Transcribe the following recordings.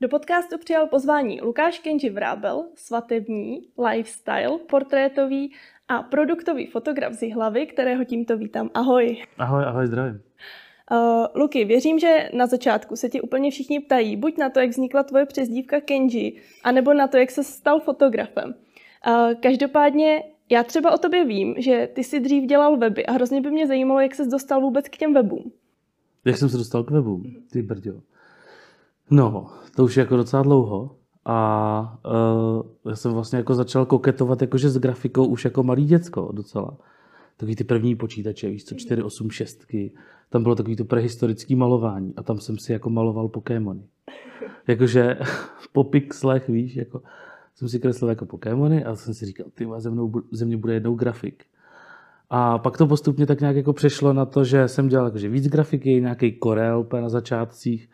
Do podcastu přijal pozvání Lukáš Kenji Vrábel, svatební, lifestyle, portrétový a produktový fotograf z hlavy, kterého tímto vítám. Ahoj. Ahoj, ahoj, zdravím. Uh, Luky, věřím, že na začátku se ti úplně všichni ptají, buď na to, jak vznikla tvoje přezdívka Kenji, anebo na to, jak se stal fotografem. Uh, každopádně já třeba o tobě vím, že ty si dřív dělal weby a hrozně by mě zajímalo, jak ses dostal vůbec k těm webům. Jak jsem se dostal k webům? Ty brďo. No, to už je jako docela dlouho. A uh, já jsem vlastně jako začal koketovat jakože s grafikou už jako malý děcko docela. Takový ty první počítače, víš co, 486. Tam bylo takový to prehistorický malování a tam jsem si jako maloval Pokémony. Jakože po pixlech, víš, jako jsem si kreslil jako Pokémony a jsem si říkal, ty ze, mnou, ze mě bude jednou grafik. A pak to postupně tak nějak jako přešlo na to, že jsem dělal jakože víc grafiky, nějaký Corel na začátcích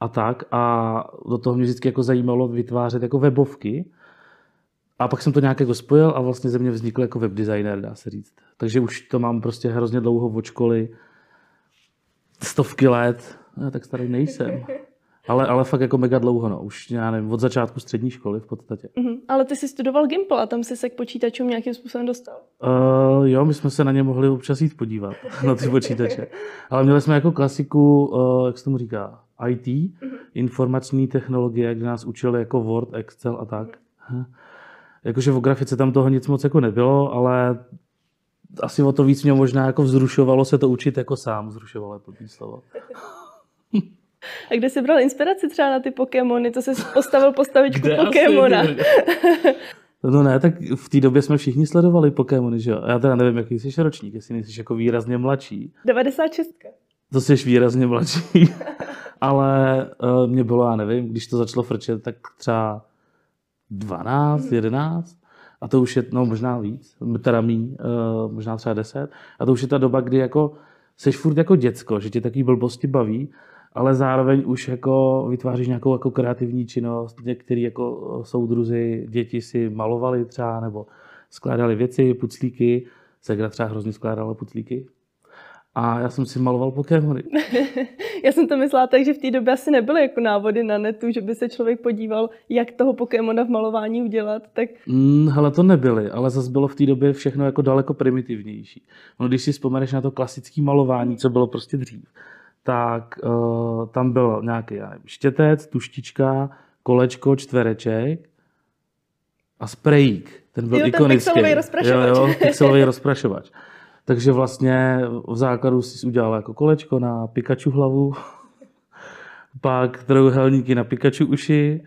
a tak. A do toho mě vždycky jako zajímalo vytvářet jako webovky. A pak jsem to nějak jako spojil a vlastně ze mě vznikl jako webdesigner, dá se říct. Takže už to mám prostě hrozně dlouho od školy, stovky let, já tak starý nejsem. Ale, ale fakt jako mega dlouho, no. Už já nevím, od začátku střední školy v podstatě. Uh-huh. Ale ty jsi studoval Gimple a tam jsi se k počítačům nějakým způsobem dostal? Uh, jo, my jsme se na ně mohli občas jít podívat, na ty počítače. Ale měli jsme jako klasiku, uh, jak se tomu říká, IT, uh-huh. informační technologie, kde nás učili jako Word, Excel a tak. Uh-huh. Jakože v grafice tam toho nic moc jako nebylo, ale asi o to víc mě možná jako vzrušovalo se to učit jako sám, vzrušovalo je blbý slovo. A kde jsi bral inspiraci třeba na ty Pokémony? To jsi postavil postavičku Pokémona. No ne, tak v té době jsme všichni sledovali Pokémony, že jo? Já teda nevím, jaký jsi ročník, jestli nejsi jako výrazně mladší. 96. To jsi výrazně mladší. Ale uh, mě bylo, já nevím, když to začalo frčet, tak třeba 12, 11. A to už je, no možná víc, teda mý, uh, možná třeba 10. A to už je ta doba, kdy jako seš furt jako děcko, že tě takový blbosti baví ale zároveň už jako vytváříš nějakou jako kreativní činnost, některý jako soudruzi, děti si malovali třeba, nebo skládali věci, puclíky, Segra třeba hrozně skládala puclíky. A já jsem si maloval Pokémony. já jsem to myslela tak, že v té době asi nebyly jako návody na netu, že by se člověk podíval, jak toho Pokémona v malování udělat. Tak... Mm, hele, to nebyly, ale zase bylo v té době všechno jako daleko primitivnější. No, když si vzpomeneš na to klasické malování, co bylo prostě dřív, tak uh, tam byl nějaký já nevím, štětec, tuštička, kolečko, čtvereček a sprejík. Ten byl jo, ikonický. Ten pixelový rozprašovač. Jo, jo, pixelový rozprašovač. Takže vlastně v základu si udělal jako kolečko na Pikachu hlavu, pak trojuhelníky na Pikachu uši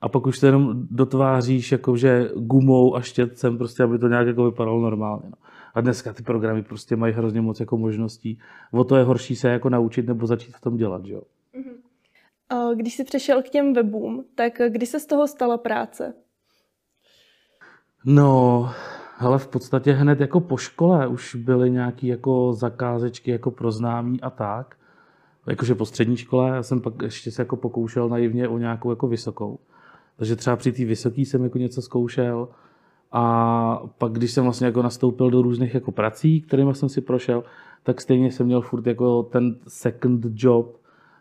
a pak už to jenom dotváříš jakože gumou a štětcem, prostě, aby to nějak jako vypadalo normálně. No. A dneska ty programy prostě mají hrozně moc jako možností. O to je horší se jako naučit nebo začít v tom dělat, že jo? Mhm. Když jsi přešel k těm webům, tak kdy se z toho stala práce? No, ale v podstatě hned jako po škole už byly nějaké jako zakázečky jako pro známí a tak. Jakože po střední škole, já jsem pak ještě se jako pokoušel naivně o nějakou jako vysokou. Takže třeba při té vysoké jsem jako něco zkoušel, a pak, když jsem vlastně jako nastoupil do různých jako prací, kterými jsem si prošel, tak stejně jsem měl furt jako ten second job,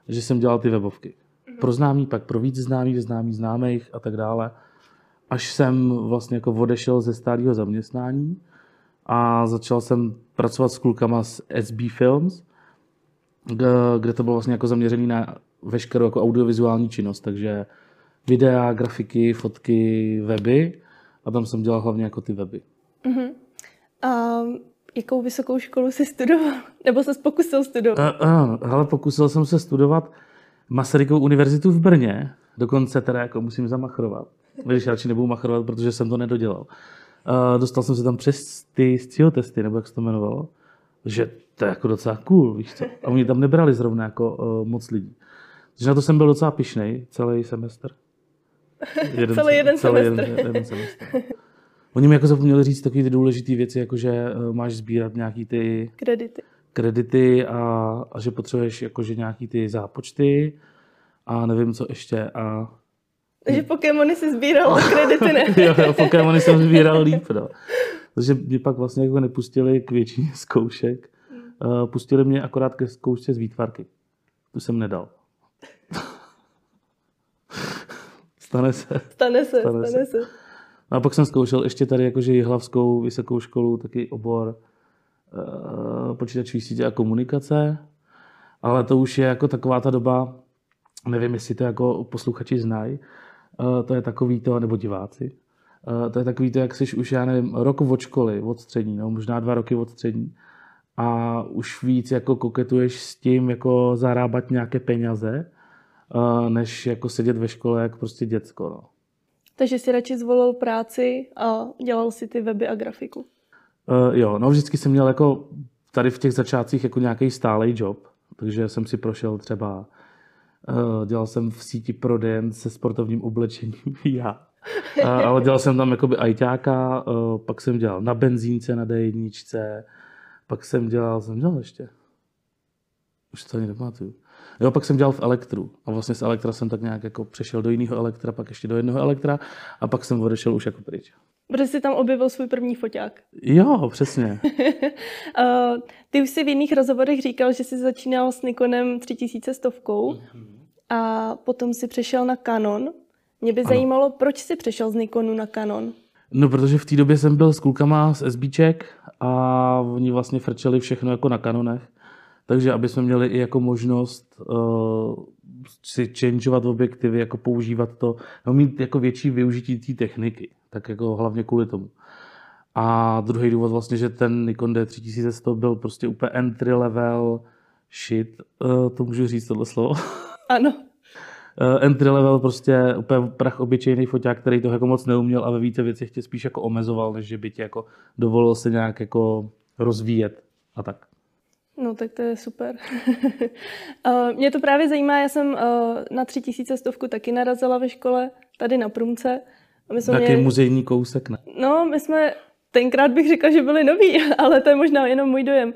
že jsem dělal ty webovky. Pro známý, pak pro víc známých, známých, známých a tak dále. Až jsem vlastně jako odešel ze stálého zaměstnání a začal jsem pracovat s klukama z SB Films, kde to bylo vlastně jako zaměřený na veškerou jako audiovizuální činnost, takže videa, grafiky, fotky, weby a tam jsem dělal hlavně jako ty weby. Uh-huh. A jakou vysokou školu jsi studoval? Nebo se pokusil studovat? Uh, uh, hele, pokusil jsem se studovat Masarykovou univerzitu v Brně, dokonce teda jako musím zamachrovat. Když radši nebudu machrovat, protože jsem to nedodělal. Uh, dostal jsem se tam přes ty testy, nebo jak se to jmenovalo, že to je jako docela cool, víš co. A oni tam nebrali zrovna jako uh, moc lidí. Takže na to jsem byl docela pišnej celý semestr. Jeden, celý jeden celý semestr. Jeden, jeden semestr. Oni mi jako zapomněli říct takové ty důležité věci, jako že uh, máš sbírat nějaký ty kredity, kredity a, a že potřebuješ jakože nějaký ty zápočty a nevím co ještě a takže Pokémony si sbíral a kredity ne. jo, jo, Pokémony jsem sbíral líp, no. Takže mě pak vlastně jako nepustili k většině zkoušek. Uh, pustili mě akorát ke zkoušce z výtvarky. Tu jsem nedal. Stane se. Stane se, stane, stane se. se. No a pak jsem zkoušel ještě tady jakože Jihlavskou vysokou školu, taky obor uh, počítačový sítě a komunikace. Ale to už je jako taková ta doba, nevím, jestli to jako posluchači znají, to je takový to, nebo diváci, uh, to je takový to, jak jsi už, já nevím, rok od školy, od střední, no, možná dva roky od střední a už víc jako koketuješ s tím, jako zarábat nějaké peněze, než jako sedět ve škole jak prostě děcko. No. Takže jsi radši zvolil práci a dělal si ty weby a grafiku? Uh, jo, no vždycky jsem měl jako tady v těch začátcích jako nějaký stálý job, takže jsem si prošel třeba, dělal jsem v síti prodejen se sportovním oblečením já, uh, ale dělal jsem tam jakoby ajťáka, uh, pak jsem dělal na benzínce na D1, pak jsem dělal, jsem dělal ještě, už to ani nepamatuju. Jo, pak jsem dělal v elektru a vlastně z elektra jsem tak nějak jako přešel do jiného elektra, pak ještě do jednoho elektra a pak jsem odešel už jako pryč. Protože jsi tam objevil svůj první foťák. Jo, přesně. uh, ty už jsi v jiných rozhovorech říkal, že jsi začínal s Nikonem 3100 stovkou mm-hmm. a potom si přešel na Canon. Mě by ano. zajímalo, proč jsi přešel z Nikonu na Canon? No, protože v té době jsem byl s klukama z SBček a oni vlastně frčeli všechno jako na Canonech. Takže aby jsme měli i jako možnost uh, si changeovat objektivy, jako používat to, no mít jako větší využití té techniky, tak jako hlavně kvůli tomu. A druhý důvod vlastně, že ten Nikon D3100 byl prostě úplně entry level shit, uh, to můžu říct tohle slovo? Ano. Uh, entry level prostě úplně prach obyčejný foťák, který to jako moc neuměl a ve více věcech tě spíš jako omezoval, než že by tě jako dovolil se nějak jako rozvíjet a tak. No tak to je super. Mě to právě zajímá, já jsem na tři tisíce stovku taky narazila ve škole, tady na Prumce. my jsme Jaký měli... muzejní kousek, ne? No, my jsme, tenkrát bych řekla, že byli noví, ale to je možná jenom můj dojem.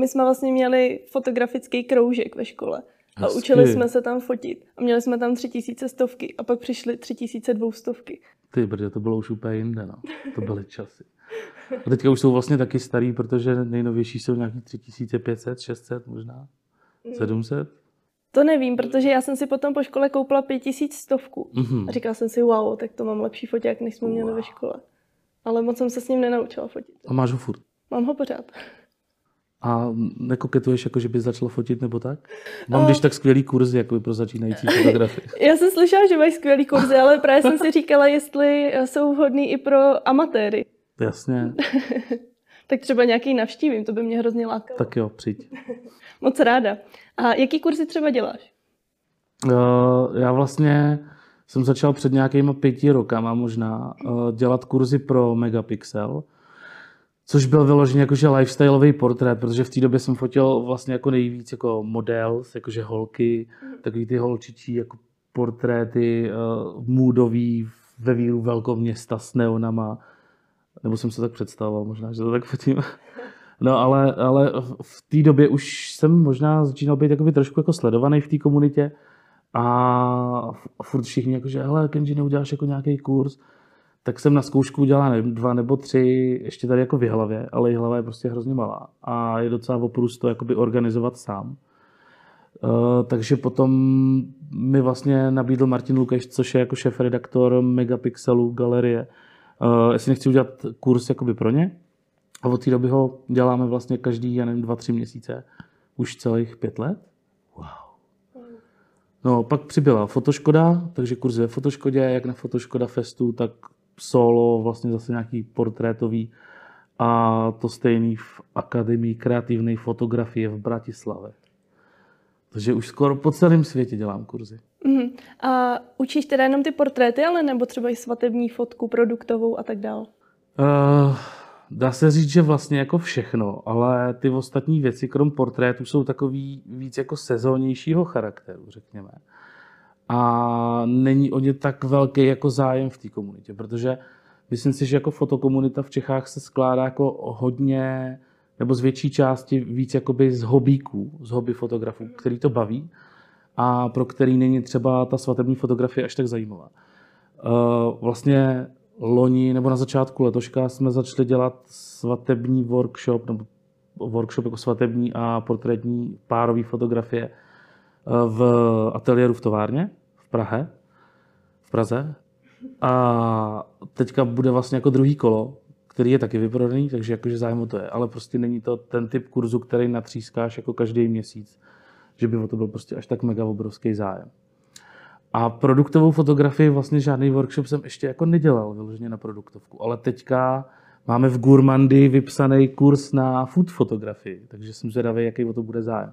My jsme vlastně měli fotografický kroužek ve škole. A Hezky. učili jsme se tam fotit. A měli jsme tam tři tisíce stovky. A pak přišly tři tisíce dvoustovky. Ty brdě, to bylo už úplně jinde, no. To byly časy. A teďka už jsou vlastně taky starý, protože nejnovější jsou nějaký 3500, 600 možná, 700. Mm. To nevím, protože já jsem si potom po škole koupila 5000 stovku. Mm-hmm. A říkala jsem si, wow, tak to mám lepší foťák, než jsme wow. měli ve škole. Ale moc jsem se s ním nenaučila fotit. A máš ho furt? Mám ho pořád. A nekoketuješ, jako že bys začala fotit nebo tak? Mám když tak skvělý kurzy jako pro začínající fotografy. Já jsem slyšela, že mají skvělý kurzy, ale právě jsem si říkala, jestli jsou vhodný i pro amatéry. Jasně. tak třeba nějaký navštívím, to by mě hrozně lákalo. Tak jo, přijď. Moc ráda. A jaký kurzy třeba děláš? Uh, já vlastně jsem začal před nějakýma pěti rokama možná uh, dělat kurzy pro Megapixel, což byl vyložený jakože lifestyleový portrét, protože v té době jsem fotil vlastně jako nejvíc jako model, jakože holky, mm. takový ty holčičí jako portréty uh, moodový ve víru velkoměsta s neonama, nebo jsem se tak představoval, možná, že to tak fotím. No ale, ale v té době už jsem možná začínal být jakoby trošku jako sledovaný v té komunitě a furt všichni jako, že hele, Kenji, neuděláš jako nějaký kurz, tak jsem na zkoušku udělal nevím, dva nebo tři, ještě tady jako v hlavě, ale hlava je prostě hrozně malá a je docela oprus to jakoby organizovat sám. Uh, takže potom mi vlastně nabídl Martin Lukeš, což je jako šéf redaktor Megapixelu galerie, uh, jestli nechci udělat kurz jakoby pro ně. A od té doby ho děláme vlastně každý, já nevím, dva, tři měsíce. Už celých pět let. Wow. No, pak přibyla Fotoškoda, takže kurz ve Fotoškodě, jak na Fotoškoda Festu, tak solo, vlastně zase nějaký portrétový a to stejný v Akademii kreativní fotografie v Bratislavě. Takže už skoro po celém světě dělám kurzy. Uh-huh. A učíš teda jenom ty portréty, ale nebo třeba i svatební fotku, produktovou a tak dál? Uh, dá se říct, že vlastně jako všechno, ale ty ostatní věci, krom portrétu, jsou takový víc jako sezónnějšího charakteru, řekněme. A není o ně tak velký jako zájem v té komunitě, protože myslím si, že jako fotokomunita v Čechách se skládá jako hodně, nebo z větší části víc jakoby z hobíků, z hobby fotografů, který to baví a pro který není třeba ta svatební fotografie až tak zajímavá. Eh, vlastně loni nebo na začátku letoška jsme začali dělat svatební workshop, nebo workshop jako svatební a portrétní párový fotografie v ateliéru v továrně v Prahe. V Praze. A teďka bude vlastně jako druhý kolo, který je taky vyprodaný, takže jakože zájem o to je. Ale prostě není to ten typ kurzu, který natřískáš jako každý měsíc, že by o to byl prostě až tak mega obrovský zájem. A produktovou fotografii vlastně žádný workshop jsem ještě jako nedělal vyloženě na produktovku, ale teďka máme v Gourmandy vypsaný kurz na food fotografii, takže jsem zvědavý, jaký o to bude zájem.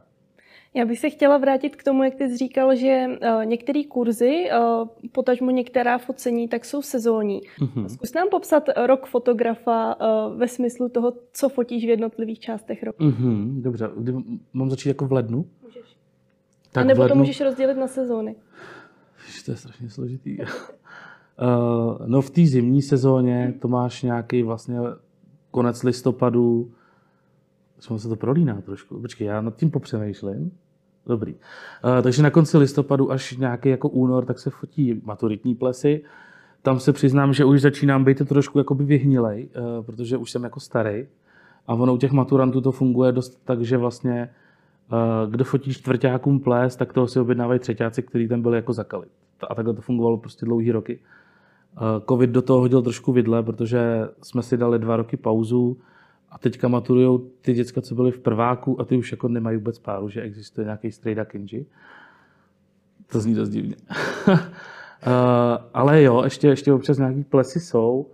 Já bych se chtěla vrátit k tomu, jak ty jsi říkal, že uh, některé kurzy, uh, potažmo některá focení, tak jsou sezónní. Mm-hmm. Zkus nám popsat rok fotografa uh, ve smyslu toho, co fotíš v jednotlivých částech roku. Mm-hmm, dobře, Kdy, mám začít jako v lednu? Můžeš. Tak A nebo lednu... to můžeš rozdělit na sezóny. To je strašně složitý. uh, no v té zimní sezóně to máš nějaký vlastně konec listopadu, Třeba se to prolíná trošku. Počkej, já nad tím popřemýšlím. Dobrý. Uh, takže na konci listopadu až nějaký jako únor, tak se fotí maturitní plesy. Tam se přiznám, že už začínám být trošku jakoby vyhnilej, uh, protože už jsem jako starý. A ono u těch maturantů to funguje dost tak, že vlastně uh, kdo fotí čtvrtákům ples, tak toho si objednávají třetíci, který tam byli jako zakalit. A takhle to fungovalo prostě dlouhý roky. Covid do toho hodil trošku vidle, protože jsme si dali dva roky pauzu, a teďka maturujou ty děcka, co byly v prváku a ty už jako nemají vůbec páru, že existuje nějaký strejda kinji. To zní dost divně. uh, ale jo, ještě, ještě občas nějaký plesy jsou.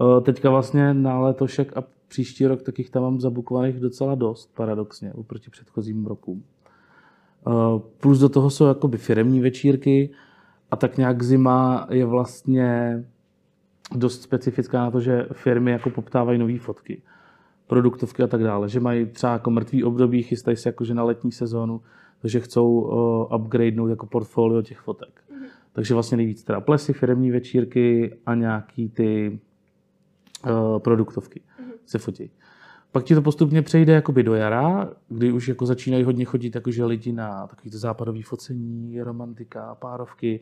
Uh, teďka vlastně na letošek a příští rok takých tam mám zabukovaných docela dost, paradoxně, oproti předchozím rokům. Uh, plus do toho jsou jakoby firemní večírky a tak nějak zima je vlastně dost specifická na to, že firmy jako poptávají nové fotky produktovky a tak dále, že mají třeba jako mrtvý období, chystají se jakože na letní sezónu, takže chcou uh, upgradenout jako portfolio těch fotek. Mm-hmm. Takže vlastně nejvíc teda plesy, firmní večírky a nějaký ty uh, produktovky mm-hmm. se fotí. Pak ti to postupně přejde jakoby do jara, kdy už jako začínají hodně chodit jakože lidi na takový to západový focení, romantika, párovky,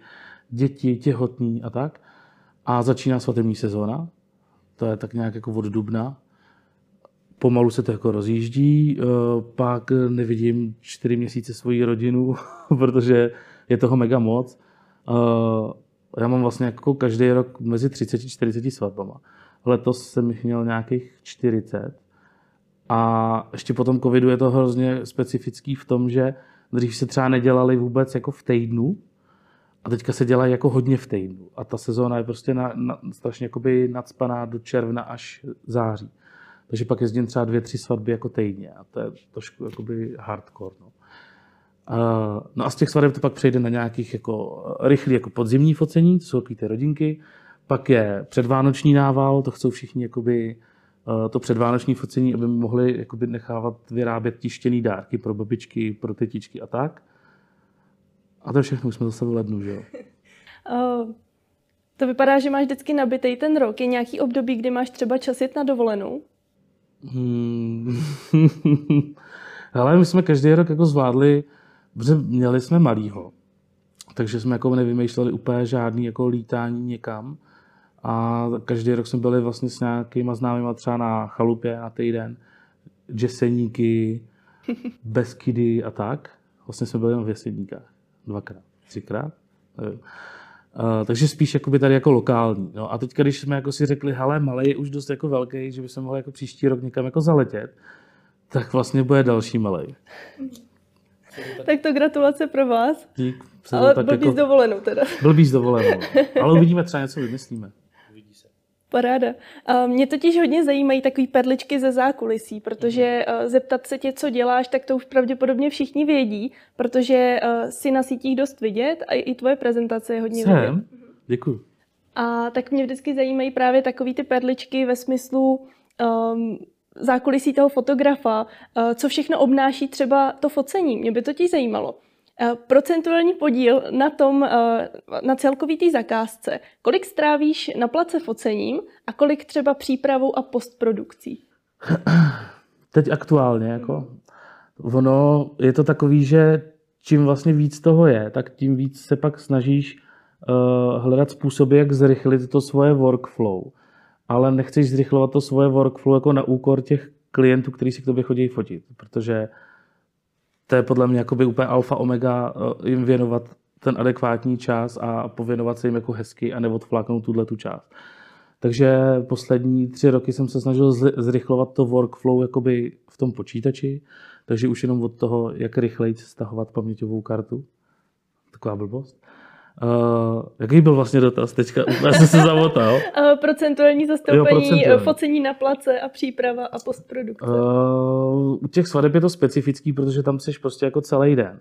děti, těhotní a tak. A začíná svatební sezóna, to je tak nějak jako od dubna, pomalu se to jako rozjíždí, eh, pak nevidím čtyři měsíce svoji rodinu, protože je toho mega moc. Eh, já mám vlastně jako každý rok mezi 30 a 40 svatbama. Letos jsem jich měl nějakých 40. A ještě po tom covidu je to hrozně specifický v tom, že dřív se třeba nedělali vůbec jako v týdnu, a teďka se dělají jako hodně v týdnu. A ta sezóna je prostě na, na, strašně jakoby nadspaná do června až září. Takže pak jezdím třeba dvě, tři svatby jako týdně a to je trošku jakoby hardcore. No. No a z těch svateb to pak přejde na nějakých jako rychlý jako podzimní focení, to jsou ty rodinky. Pak je předvánoční nával, to chcou všichni jakoby, uh, to předvánoční focení, aby mohli jakoby nechávat vyrábět tištěný dárky pro babičky, pro tetičky a tak. A to všechno už jsme zase v lednu, že jo? Uh, to vypadá, že máš vždycky nabitý ten rok. Je nějaký období, kdy máš třeba čas jít na dovolenou? Hmm. Ale my jsme každý rok jako zvládli, protože měli jsme malýho, takže jsme jako nevymýšleli úplně žádný jako lítání někam. A každý rok jsme byli vlastně s nějakýma známýma třeba na chalupě na týden, džeseníky, beskydy a tak. Vlastně jsme byli v jeseníkách. Dvakrát, třikrát. Uh, takže spíš jakoby tady jako lokální. No a teď, když jsme jako si řekli, hele, malý je už dost jako velký, že bychom mohli jako příští rok někam jako zaletět, tak vlastně bude další malý. Tak to gratulace pro vás. Dík. Ale tak blbý jako... dovolenou teda. Blbý z dovolenou. Ale uvidíme, třeba něco vymyslíme. Paráda. Mě totiž hodně zajímají takové perličky ze zákulisí, protože mhm. zeptat se tě, co děláš, tak to už pravděpodobně všichni vědí, protože si na sítích dost vidět a i tvoje prezentace je hodně Jsem. vidět. Děkuji. A tak mě vždycky zajímají právě takové ty perličky ve smyslu um, zákulisí toho fotografa, uh, co všechno obnáší třeba to focení. Mě by to ti zajímalo. Eh, procentuální podíl na tom, eh, na celkový té zakázce. Kolik strávíš na place focením a kolik třeba přípravou a postprodukcí? Teď aktuálně, jako, ono je to takový, že čím vlastně víc toho je, tak tím víc se pak snažíš uh, hledat způsoby, jak zrychlit to svoje workflow. Ale nechceš zrychlovat to svoje workflow jako na úkor těch klientů, kteří si k tobě chodí fotit, protože to je podle mě jakoby úplně alfa omega eh, jim věnovat ten adekvátní čas a pověnovat se jim jako hezky a neodfláknout tuhle tu část. Takže poslední tři roky jsem se snažil zrychlovat to workflow jakoby v tom počítači, takže už jenom od toho, jak rychleji stahovat paměťovou kartu. Taková blbost. Uh, jaký byl vlastně dotaz? Teďka úplně jsem se zamotal. Uh, procentuální zastoupení, jo, procentuální. focení na place a příprava a postprodukce. Uh, u těch svadeb je to specifický, protože tam jsi prostě jako celý den.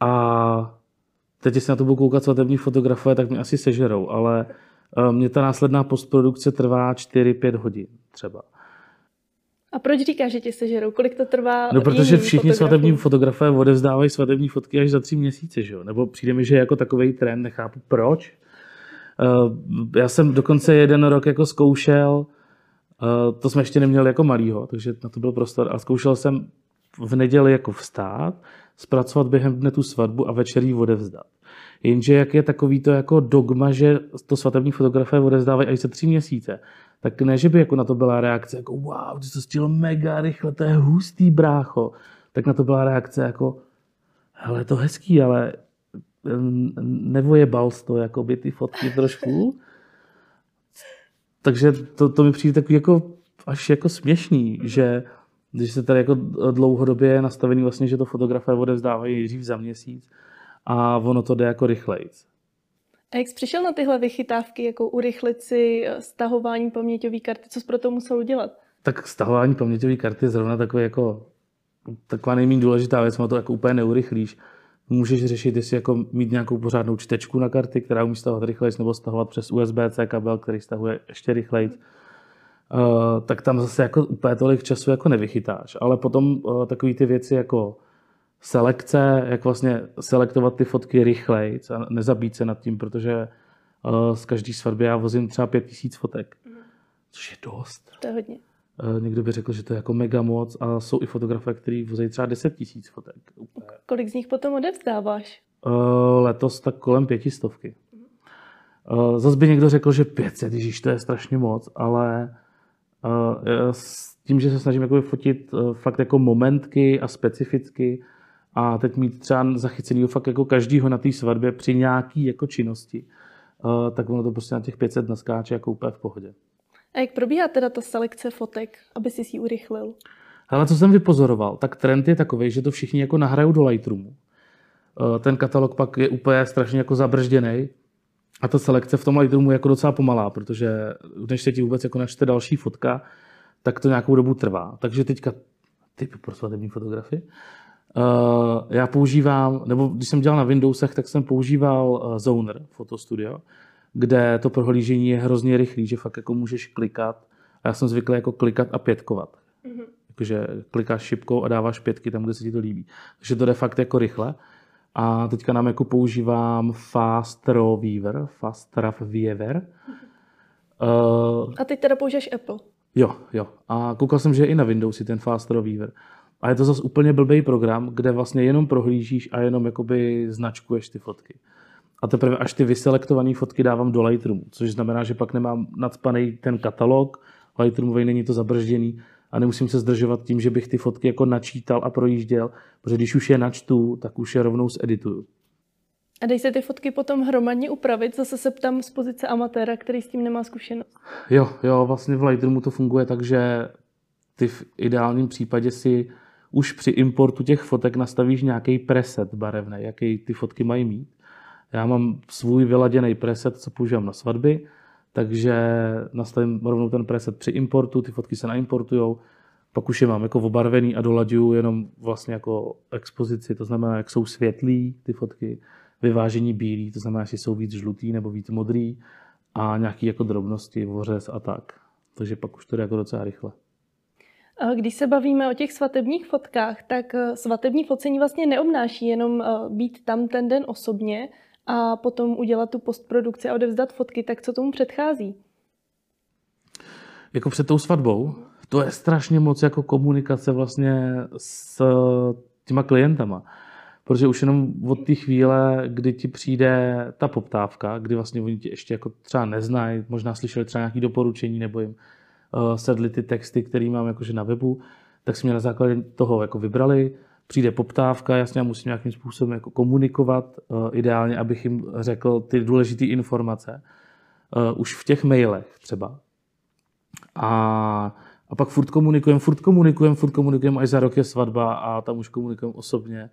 A teď, jestli na to budu koukat svatební fotografové, tak mě asi sežerou, ale mě ta následná postprodukce trvá 4-5 hodin třeba. A proč říkáš, že tě sežerou? Kolik to trvá? No, protože všichni svatební fotografové odevzdávají svatební fotky až za tři měsíce, že jo? Nebo přijde mi, že jako takový trend, nechápu proč. Uh, já jsem dokonce jeden rok jako zkoušel, uh, to jsme ještě neměli jako malýho, takže na to byl prostor, a zkoušel jsem v neděli jako vstát, zpracovat během dne tu svatbu a večer ji odevzdat. Jenže jak je takový to jako dogma, že to svatební fotografie odevzdávají až za tři měsíce, tak ne, že by jako na to byla reakce jako wow, ty to stěl mega rychle, to je hustý brácho. Tak na to byla reakce jako hele, to hezký, ale nevojebal jsi to, jako by ty fotky trošku. Takže to, to mi přijde takový jako až jako směšný, že když se tady jako dlouhodobě je nastavený vlastně, že to fotografie odevzdávají dřív za měsíc a ono to jde jako rychlejc. A jak jsi přišel na tyhle vychytávky, jako urychlit si eh, stahování paměťové karty? Co jsi pro to musel udělat? Tak stahování paměťové karty je zrovna takový jako taková nejméně důležitá věc, to jako úplně neurychlíš. Můžeš řešit, jestli jako mít nějakou pořádnou čtečku na karty, která umí stahovat rychleji, nebo stahovat přes USB-C kabel, který stahuje ještě rychleji. Uh, tak tam zase jako úplně tolik času jako nevychytáš. Ale potom uh, takové ty věci jako selekce, jak vlastně selektovat ty fotky rychleji a nezabít se nad tím, protože uh, z každý svatby já vozím třeba pět tisíc fotek, mm. což je dost. To je hodně. Uh, někdo by řekl, že to je jako mega moc a jsou i fotografie, který vozí třeba 10 tisíc fotek. Kolik z nich potom odevzdáváš? Uh, letos tak kolem pětistovky. Zase by někdo řekl, že 500, když to je strašně moc, ale s tím, že se snažím jako fotit fakt jako momentky a specificky, a teď mít třeba zachycený fakt jako každýho na té svatbě při nějaký jako činnosti, uh, tak ono to prostě na těch 500 naskáče jako úplně v pohodě. A jak probíhá teda ta selekce fotek, aby si ji urychlil? Ale co jsem vypozoroval, tak trend je takový, že to všichni jako nahrajou do Lightroomu. Uh, ten katalog pak je úplně strašně jako zabržděný a ta selekce v tom Lightroomu je jako docela pomalá, protože než se ti vůbec jako načte další fotka, tak to nějakou dobu trvá. Takže teďka typy pro svatební fotografii. Uh, já používám, nebo když jsem dělal na Windowsech, tak jsem používal uh, Zoner Photo Studio, kde to prohlížení je hrozně rychlý, že fakt jako můžeš klikat. A já jsem zvyklý jako klikat a pětkovat. Mm-hmm. Jakože klikáš šipkou a dáváš pětky tam, kde se ti to líbí. Takže to jde fakt jako rychle. A teďka nám jako používám Fast Raw Weaver, Fast Rough Weaver. Uh, a teď teda používáš Apple? Jo, jo. A koukal jsem, že i na Windowsy ten Fast Raw Weaver. A je to zase úplně blbý program, kde vlastně jenom prohlížíš a jenom jakoby značkuješ ty fotky. A teprve až ty vyselektované fotky dávám do Lightroomu, což znamená, že pak nemám nadspaný ten katalog, Lightroomový není to zabržděný a nemusím se zdržovat tím, že bych ty fotky jako načítal a projížděl, protože když už je načtu, tak už je rovnou zedituju. A dej se ty fotky potom hromadně upravit? Zase se ptám z pozice amatéra, který s tím nemá zkušenost. Jo, jo, vlastně v Lightroomu to funguje tak, že ty v ideálním případě si už při importu těch fotek nastavíš nějaký preset barevný, jaký ty fotky mají mít. Já mám svůj vyladěný preset, co používám na svatby, takže nastavím rovnou ten preset při importu, ty fotky se naimportujou, pak už je mám jako obarvený a dolaďuju jenom vlastně jako expozici, to znamená, jak jsou světlý ty fotky, vyvážení bílý, to znamená, jestli jsou víc žlutý nebo víc modrý a nějaký jako drobnosti, vořez a tak. Takže pak už to jde jako docela rychle. Když se bavíme o těch svatebních fotkách, tak eh, svatební focení vlastně neobnáší jenom eh, být tam ten den osobně a potom udělat tu postprodukci a odevzdat fotky, tak co tomu předchází? Jako před tou svatbou? To je strašně moc jako komunikace vlastně s těma klientama. Protože už jenom od té chvíle, kdy ti přijde ta poptávka, kdy vlastně oni ti ještě jako třeba neznají, možná slyšeli třeba nějaké doporučení nebo jim sedly ty texty, které mám jakože na webu, tak jsme na základě toho jako vybrali, přijde poptávka, jasně, já musím nějakým způsobem jako komunikovat, uh, ideálně, abych jim řekl ty důležité informace, uh, už v těch mailech třeba. A, a pak furt komunikujeme, furt komunikujeme, furt komunikujeme, až za rok je svatba a tam už komunikujeme osobně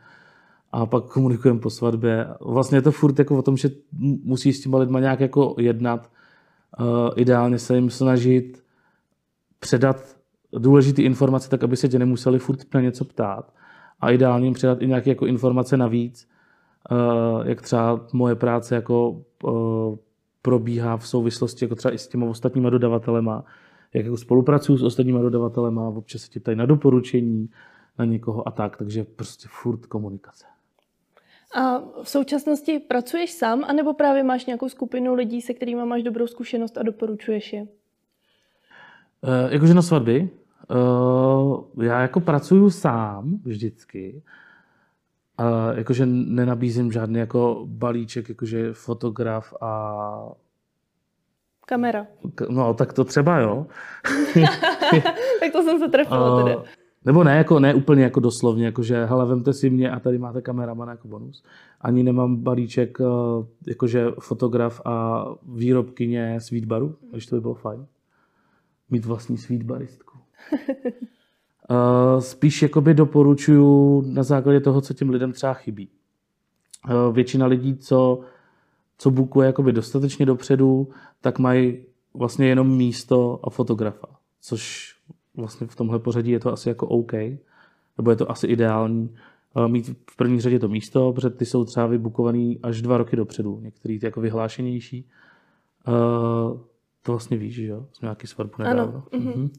a pak komunikujeme po svatbě. Vlastně je to furt jako o tom, že musí s těma lidma nějak jako jednat, ideálně se jim snažit předat důležité informace, tak aby se tě nemuseli furt na něco ptát a ideálně jim předat i nějaké jako informace navíc, uh, jak třeba moje práce jako uh, probíhá v souvislosti jako třeba i s těma ostatníma dodavatelema, jak jako spolupracuju s ostatníma dodavatelema, občas se tě ptají na doporučení, na někoho a tak, takže prostě furt komunikace. A v současnosti pracuješ sám, anebo právě máš nějakou skupinu lidí, se kterými máš dobrou zkušenost a doporučuješ je? Uh, jakože na svatby? Uh, já jako pracuju sám vždycky. Uh, jakože nenabízím žádný jako balíček, jakože fotograf a... Kamera. No, tak to třeba jo. tak to jsem se trefila uh, tedy. Nebo ne, jako, ne úplně jako doslovně, jako že hele, vemte si mě a tady máte kameramana jako bonus. Ani nemám balíček, jakože fotograf a výrobkyně sweetbaru, když to by bylo fajn. Mít vlastní sweetbaristku. Uh, spíš jakoby doporučuju na základě toho, co těm lidem třeba chybí. Uh, většina lidí, co, co bukuje jakoby dostatečně dopředu, tak mají vlastně jenom místo a fotografa, což vlastně v tomhle pořadí je to asi jako OK, nebo je to asi ideální uh, mít v první řadě to místo, protože ty jsou třeba vybukovaný až dva roky dopředu, některý ty jako vyhlášenější. To vlastně víš, že jo? Jsme nějaký svatbu nedávno. Ano. Mm-hmm.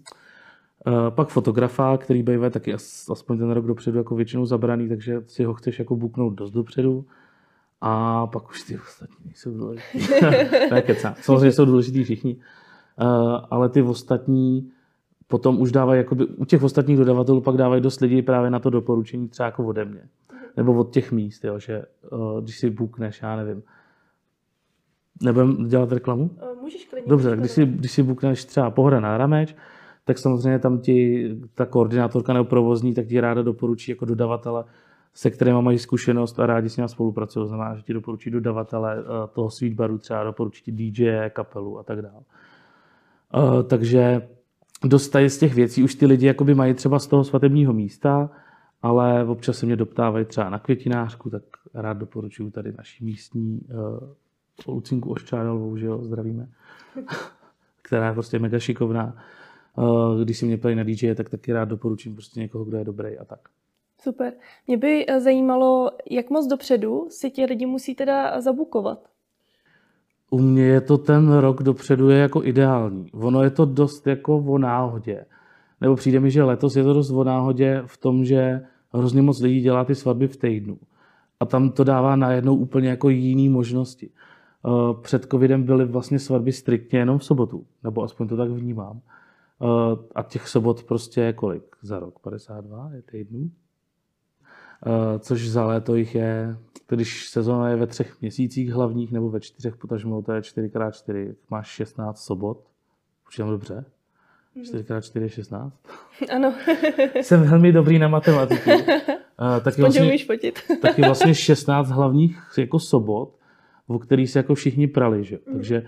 Uh, pak fotografa, který bývá taky aspoň ten rok dopředu jako většinou zabraný, takže si ho chceš jako buknout dost dopředu. A pak už ty ostatní nejsou důležitý. ne, keca. Samozřejmě jsou důležitý všichni. Uh, ale ty ostatní potom už dávají, jakoby, u těch ostatních dodavatelů pak dávají dost lidí právě na to doporučení třeba jako ode mě. Nebo od těch míst, jo, že uh, když si bukneš, já nevím, Nebudem dělat reklamu? Můžeš klidně. Dobře, když si, když si bukneš třeba pohoda na rameč, tak samozřejmě tam ti ta koordinátorka nebo provozní, tak ti ráda doporučí jako dodavatele, se kterými mají zkušenost a rádi s ním spolupracují. Znamená, že ti doporučí dodavatele eh, toho sweetbaru, třeba doporučí DJ, kapelu a tak dále. Uh, takže dostají z těch věcí už ty lidi jakoby mají třeba z toho svatebního místa, ale občas se mě doptávají třeba na květinářku, tak rád doporučuji tady naší místní Lucinku Oščádalovou, že jo, zdravíme, která je prostě mega šikovná Eh, když si mě ptají na DJ, tak taky rád doporučím prostě někoho, kdo je dobrý a tak. Super. Mě by eh, zajímalo, jak moc dopředu si ti lidi musí teda zabukovat? U mě je to ten rok dopředu je jako ideální. Ono je to dost jako o náhodě. Nebo přijde mi, že letos je to dost o náhodě v tom, že hrozně moc lidí dělá ty svatby v týdnu. A tam to dává najednou úplně jako jiný možnosti. Eh, před covidem byly vlastně svatby striktně jenom v sobotu, nebo aspoň to tak vnímám. Uh, a těch sobot prostě je kolik za rok? 52 je týdnů? Uh, což za léto jich je, když sezóna je ve třech měsících hlavních nebo ve čtyřech, potažmo to je 4x4, máš 16 sobot, počítám dobře? 4x4 je 16? Ano. Jsem velmi dobrý na matematiku. Uh, taky vlastně, fotit. taky vlastně 16 hlavních jako sobot, o kterých se jako všichni prali. Že? Mm. Takže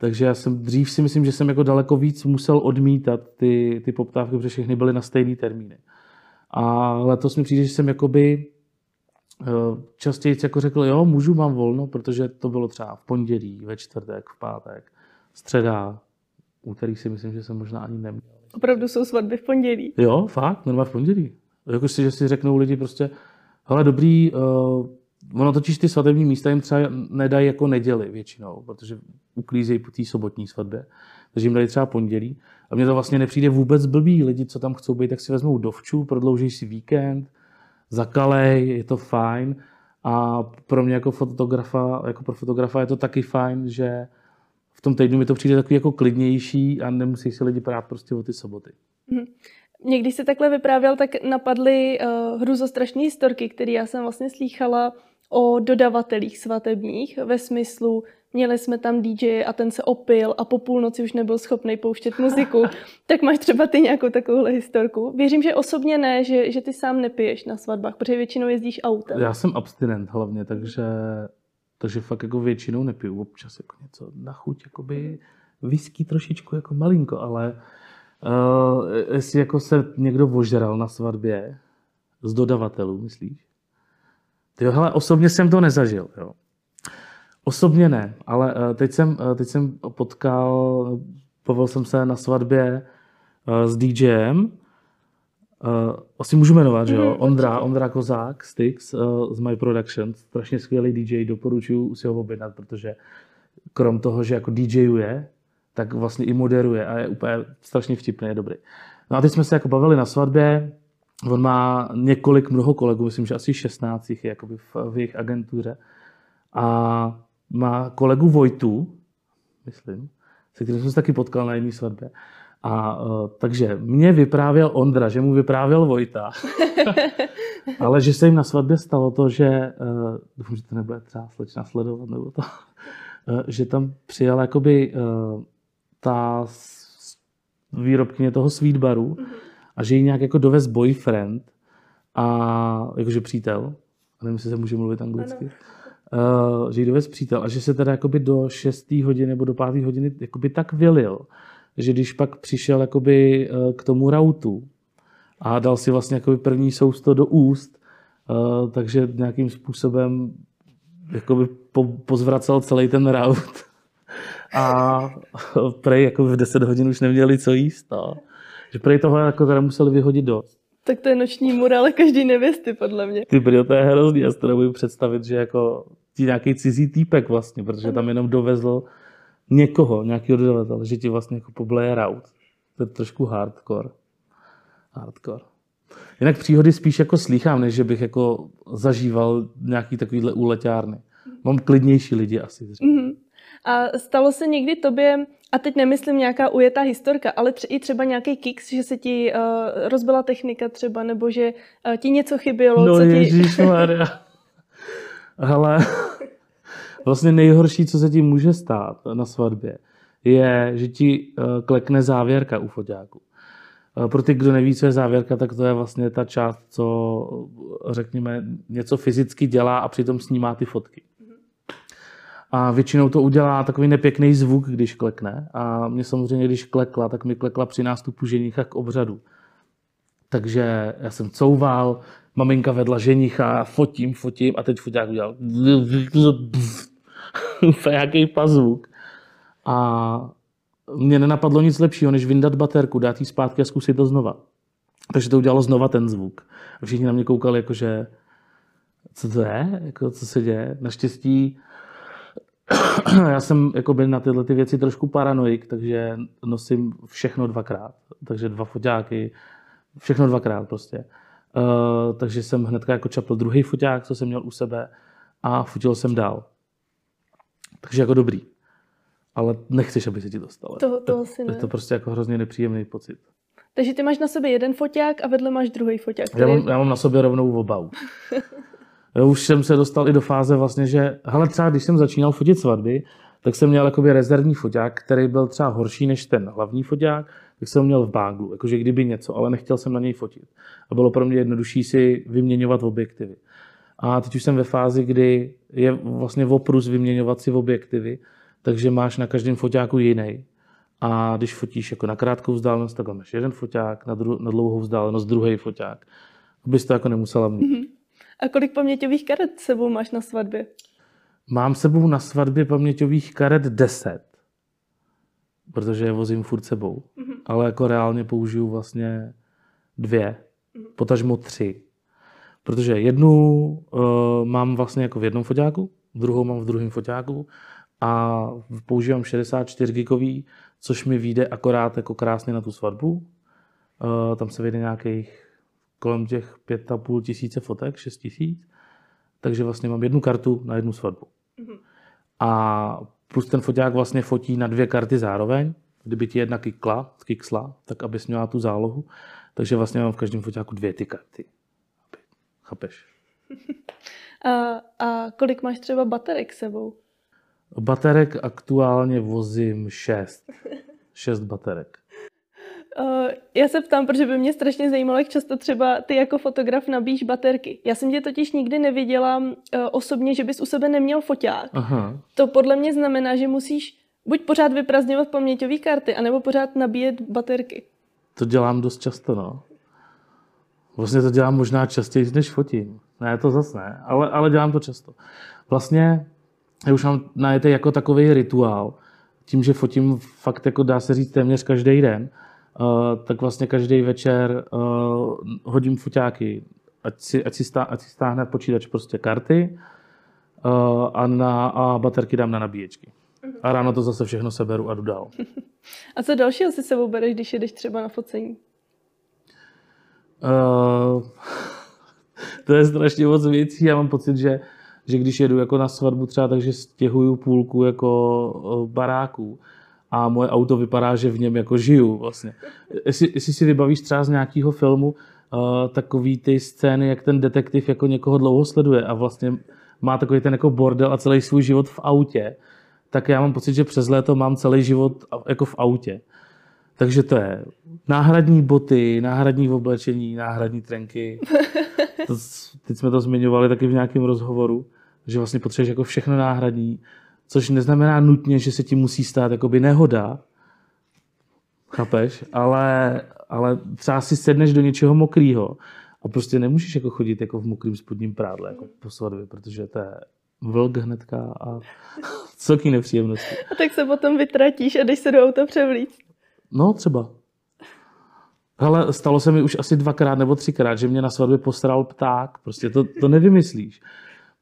takže já jsem dřív si myslím, že jsem jako daleko víc musel odmítat ty, ty poptávky, protože všechny byly na stejný termíny. A letos mi přijde, že jsem jakoby eh, častěji jako řekl, jo, můžu, mám volno, protože to bylo třeba v pondělí, ve čtvrtek, v pátek, středa, úterý si myslím, že jsem možná ani neměl. Opravdu jsou svatby v pondělí? Jo, fakt, normálně v pondělí. Jako si, že si řeknou lidi prostě, hele, dobrý, uh, Ono totiž ty svatební místa jim třeba nedají jako neděli většinou, protože uklízejí po té sobotní svatbě. Takže jim dají třeba pondělí. A mně to vlastně nepřijde vůbec blbý. Lidi, co tam chcou být, tak si vezmou dovču, prodlouží si víkend, zakalej, je to fajn. A pro mě jako fotografa, jako pro fotografa je to taky fajn, že v tom týdnu mi to přijde takový jako klidnější a nemusí si lidi prát prostě o ty soboty. Mm. Někdy se takhle vyprávěl, tak napadly uh, hruzostrašné historky, které já jsem vlastně slýchala o dodavatelích svatebních ve smyslu, měli jsme tam DJ a ten se opil a po půlnoci už nebyl schopný pouštět muziku, tak máš třeba ty nějakou takovouhle historku. Věřím, že osobně ne, že, že ty sám nepiješ na svatbách, protože většinou jezdíš autem. Já jsem abstinent hlavně, takže, takže fakt jako většinou nepiju. Občas jako něco na chuť, jakoby whisky trošičku jako malinko, ale uh, jestli jako se někdo ožral na svatbě z dodavatelů, myslíš? Jo, hele, osobně jsem to nezažil, jo. Osobně ne, ale uh, teď jsem, uh, teď jsem potkal, povol jsem se na svatbě uh, s DJem, uh, asi můžu jmenovat, že jo? Mhm, Ondra. Ondra Kozák, Styx uh, z My Production, strašně skvělý DJ, doporučuji si ho objednat, protože krom toho, že jako DJuje, tak vlastně i moderuje a je úplně strašně vtipný, je dobrý. No a teď jsme se jako bavili na svatbě, on má několik mnoho kolegů, myslím, že asi 16 jich je jakoby v, v jejich agentuře. A má kolegu Vojtu, myslím, se kterým jsem se taky potkal na jedné svatbě. A uh, takže mě vyprávěl Ondra, že mu vyprávěl Vojta, ale že se jim na svatbě stalo to, že, uh, doufám, že to nebude třeba slečna sledovat, nebo to, uh, že tam přijela jakoby uh, ta výrobkyně toho sweet baru a že jí nějak jako dovez boyfriend a jakože přítel, a nevím, jestli se může mluvit anglicky, uh, že jí dovez přítel a že se teda jakoby do 6. hodiny nebo do 5. hodiny jakoby tak vylil, že když pak přišel jakoby uh, k tomu rautu a dal si vlastně jakoby první sousto do úst, uh, takže nějakým způsobem jakoby po, pozvracel celý ten raut. A prej jako v 10 hodin už neměli co jíst. No. Že prej toho jako teda museli vyhodit dost. Tak to je noční můra, ale každý nevěsty, podle mě. Ty brjo, to je hrozný, já si to nebudu představit, že jako ti nějaký cizí týpek vlastně, protože tam jenom dovezl někoho, nějakého dodavatele, že ti vlastně jako pobleje raut. To je trošku hardcore. Hardcore. Jinak příhody spíš jako slýchám, než že bych jako zažíval nějaký takovýhle úleťárny. Mám klidnější lidi asi. Mhm. A stalo se někdy tobě, a teď nemyslím nějaká ujetá historka, ale tři, i třeba nějaký kiks, že se ti uh, rozbila technika třeba, nebo že uh, ti něco chybělo, No co ti... ježišmarja. Ale vlastně nejhorší, co se ti může stát na svatbě, je, že ti eh, klekne závěrka u foťáku. Pro ty, kdo neví, co je závěrka, tak to je vlastně ta část, co, řekněme, něco fyzicky dělá a přitom snímá ty fotky. A většinou to udělá takový nepěkný zvuk, když klekne. A mě samozřejmě, když klekla, tak mi klekla při nástupu ženicha k obřadu. Takže já jsem couval, maminka vedla ženicha, fotím, fotím a teď foťák udělal nějaký pazvuk. A mě nenapadlo nic lepšího, než vyndat baterku, dát jí zpátky a zkusit to znova. Takže to udělalo znova ten zvuk. Všichni na mě koukali, jakože, co to je, jako, co se děje. Naštěstí já jsem jakoby na tyhle ty věci trošku paranoik, takže nosím všechno dvakrát. Takže dva foťáky, všechno dvakrát prostě. Uh, takže jsem hnedka jako čapl druhý foťák, co jsem měl u sebe a fotil jsem dál. Takže jako dobrý. Ale nechceš, aby se ti to stalo. To, to asi Je ne. to prostě jako hrozně nepříjemný pocit. Takže ty máš na sobě jeden foťák a vedle máš druhý foťák. Já Který... mám, já mám na sobě rovnou oba už. Jsem se dostal i do fáze vlastně, že hele, třeba když jsem začínal fotit svatby, tak jsem měl jakoby rezervní foťák, který byl třeba horší než ten hlavní foťák, tak jsem ho měl v báglu, jakože kdyby něco, ale nechtěl jsem na něj fotit. A bylo pro mě jednodušší si vyměňovat objektivy. A teď už jsem ve fázi, kdy je vlastně oprus vyměňovat si objektivy, takže máš na každém foťáku jiný. A když fotíš jako na krátkou vzdálenost, tak máš jeden foťák, na, dru- na dlouhou vzdálenost druhý foťák. Abys to jako nemusela mít. A kolik paměťových karet sebou máš na svatbě? Mám sebou na svatbě paměťových karet 10, protože je vozím furt sebou. Ale jako reálně použiju vlastně dvě, potažmo tři. Protože jednu uh, mám vlastně jako v jednom foťáku, druhou mám v druhém foťáku a používám 64 gigový, což mi vyjde akorát jako krásně na tu svatbu. Uh, tam se vyjde nějakých kolem těch 5,5 tisíce fotek, 6 tisíc. Takže vlastně mám jednu kartu na jednu svatbu. A plus ten foťák vlastně fotí na dvě karty zároveň. Kdyby ti jedna kikla, kiksla, tak abys měla tu zálohu. Takže vlastně mám v každém foťáku dvě ty karty. Chápeš? A, a kolik máš třeba baterek s sebou? Baterek aktuálně vozím šest. Šest baterek. Uh, já se ptám, protože by mě strašně zajímalo, jak často třeba ty jako fotograf nabíjíš baterky. Já jsem tě totiž nikdy neviděla uh, osobně, že bys u sebe neměl foťák. Aha. To podle mě znamená, že musíš buď pořád vyprazňovat paměťové karty, anebo pořád nabíjet baterky. To dělám dost často, no. Vlastně to dělám možná častěji, než fotím. Ne, to zase ne, ale, ale dělám to často. Vlastně já už mám najetý jako takový rituál. Tím, že fotím fakt, jako dá se říct, téměř každý den, tak vlastně každý večer uh, hodím foťáky, ať si, ať si, stá, ať si stáhne počítač prostě karty uh, a, na, a baterky dám na nabíječky. A ráno to zase všechno seberu a jdu dál. A co dalšího si sebou bereš, když jedeš třeba na focení? Uh, to je strašně moc věcí. Já mám pocit, že, že když jedu jako na svatbu třeba, takže stěhuju půlku jako baráků a moje auto vypadá, že v něm jako žiju vlastně. Jestli, jestli si vybavíš třeba z nějakého filmu uh, takový ty scény, jak ten detektiv jako někoho dlouho sleduje a vlastně má takový ten jako bordel a celý svůj život v autě, tak já mám pocit, že přes léto mám celý život jako v autě. Takže to je náhradní boty, náhradní oblečení, náhradní trenky. To, teď jsme to zmiňovali taky v nějakém rozhovoru, že vlastně potřebuješ jako všechno náhradní, což neznamená nutně, že se ti musí stát jakoby nehoda, chápeš, ale, ale třeba si sedneš do něčeho mokrého a prostě nemůžeš jako chodit jako v mokrým spodním prádle jako po svatbě, protože to je vlk hnedka a celky nepříjemnosti. A tak se potom vytratíš a jdeš se do auta převlít. No, třeba. Hele, stalo se mi už asi dvakrát nebo třikrát, že mě na svatbě postaral pták. Prostě to, to nevymyslíš.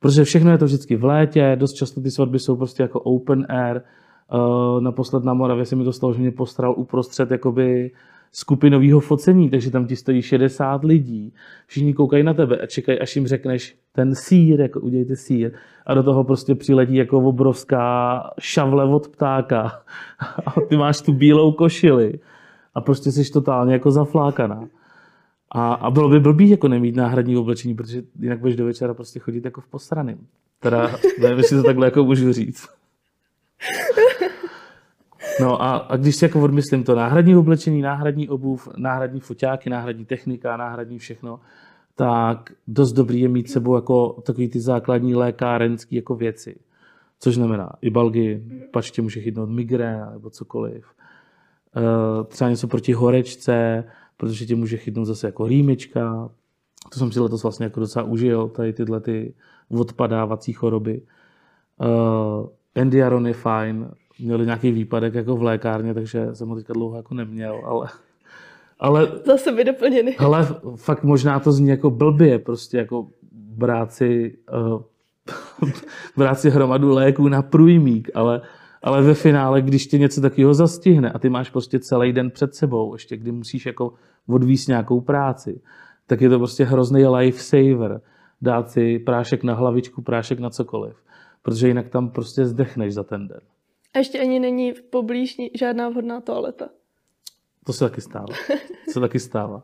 Protože všechno je to vždycky v létě, dost často ty svatby jsou prostě jako open air. Uh, naposled na Moravě se mi to stalo, že mě postaral uprostřed jakoby skupinového focení, takže tam ti stojí 60 lidí, všichni koukají na tebe a čekají, až jim řekneš ten sír, jako udějte sír a do toho prostě přiletí jako obrovská šavle od ptáka a ty máš tu bílou košili a prostě jsi totálně jako zaflákaná. A, a bylo by blbý jako nemít náhradní oblečení, protože jinak budeš do večera prostě chodit jako v posraným. Teda nevím, jestli to takhle jako můžu říct. No a, a když si jako odmyslím to náhradní oblečení, náhradní obuv, náhradní foťáky, náhradní technika, náhradní všechno, tak dost dobrý je mít sebou jako takový ty základní lékárenský jako věci. Což znamená i balgy, pač tě může chytnout migréna nebo cokoliv. E, třeba něco proti horečce, protože tě může chytnout zase jako rýmička. To jsem si letos vlastně jako docela užil, tady tyhle ty odpadávací choroby. E, Endiaron je fajn, měli nějaký výpadek jako v lékárně, takže jsem ho teďka dlouho jako neměl, ale... ale Zase by doplněny. Ale fakt možná to zní jako blbě, prostě jako brát si, uh, brát si hromadu léků na průjmík, ale, ale ve finále, když tě něco takového zastihne a ty máš prostě celý den před sebou, ještě kdy musíš jako odvíst nějakou práci, tak je to prostě hrozný lifesaver dát si prášek na hlavičku, prášek na cokoliv, protože jinak tam prostě zdechneš za ten den. A ještě ani není v poblíž žádná vhodná toaleta. To se taky stává. To se taky stává.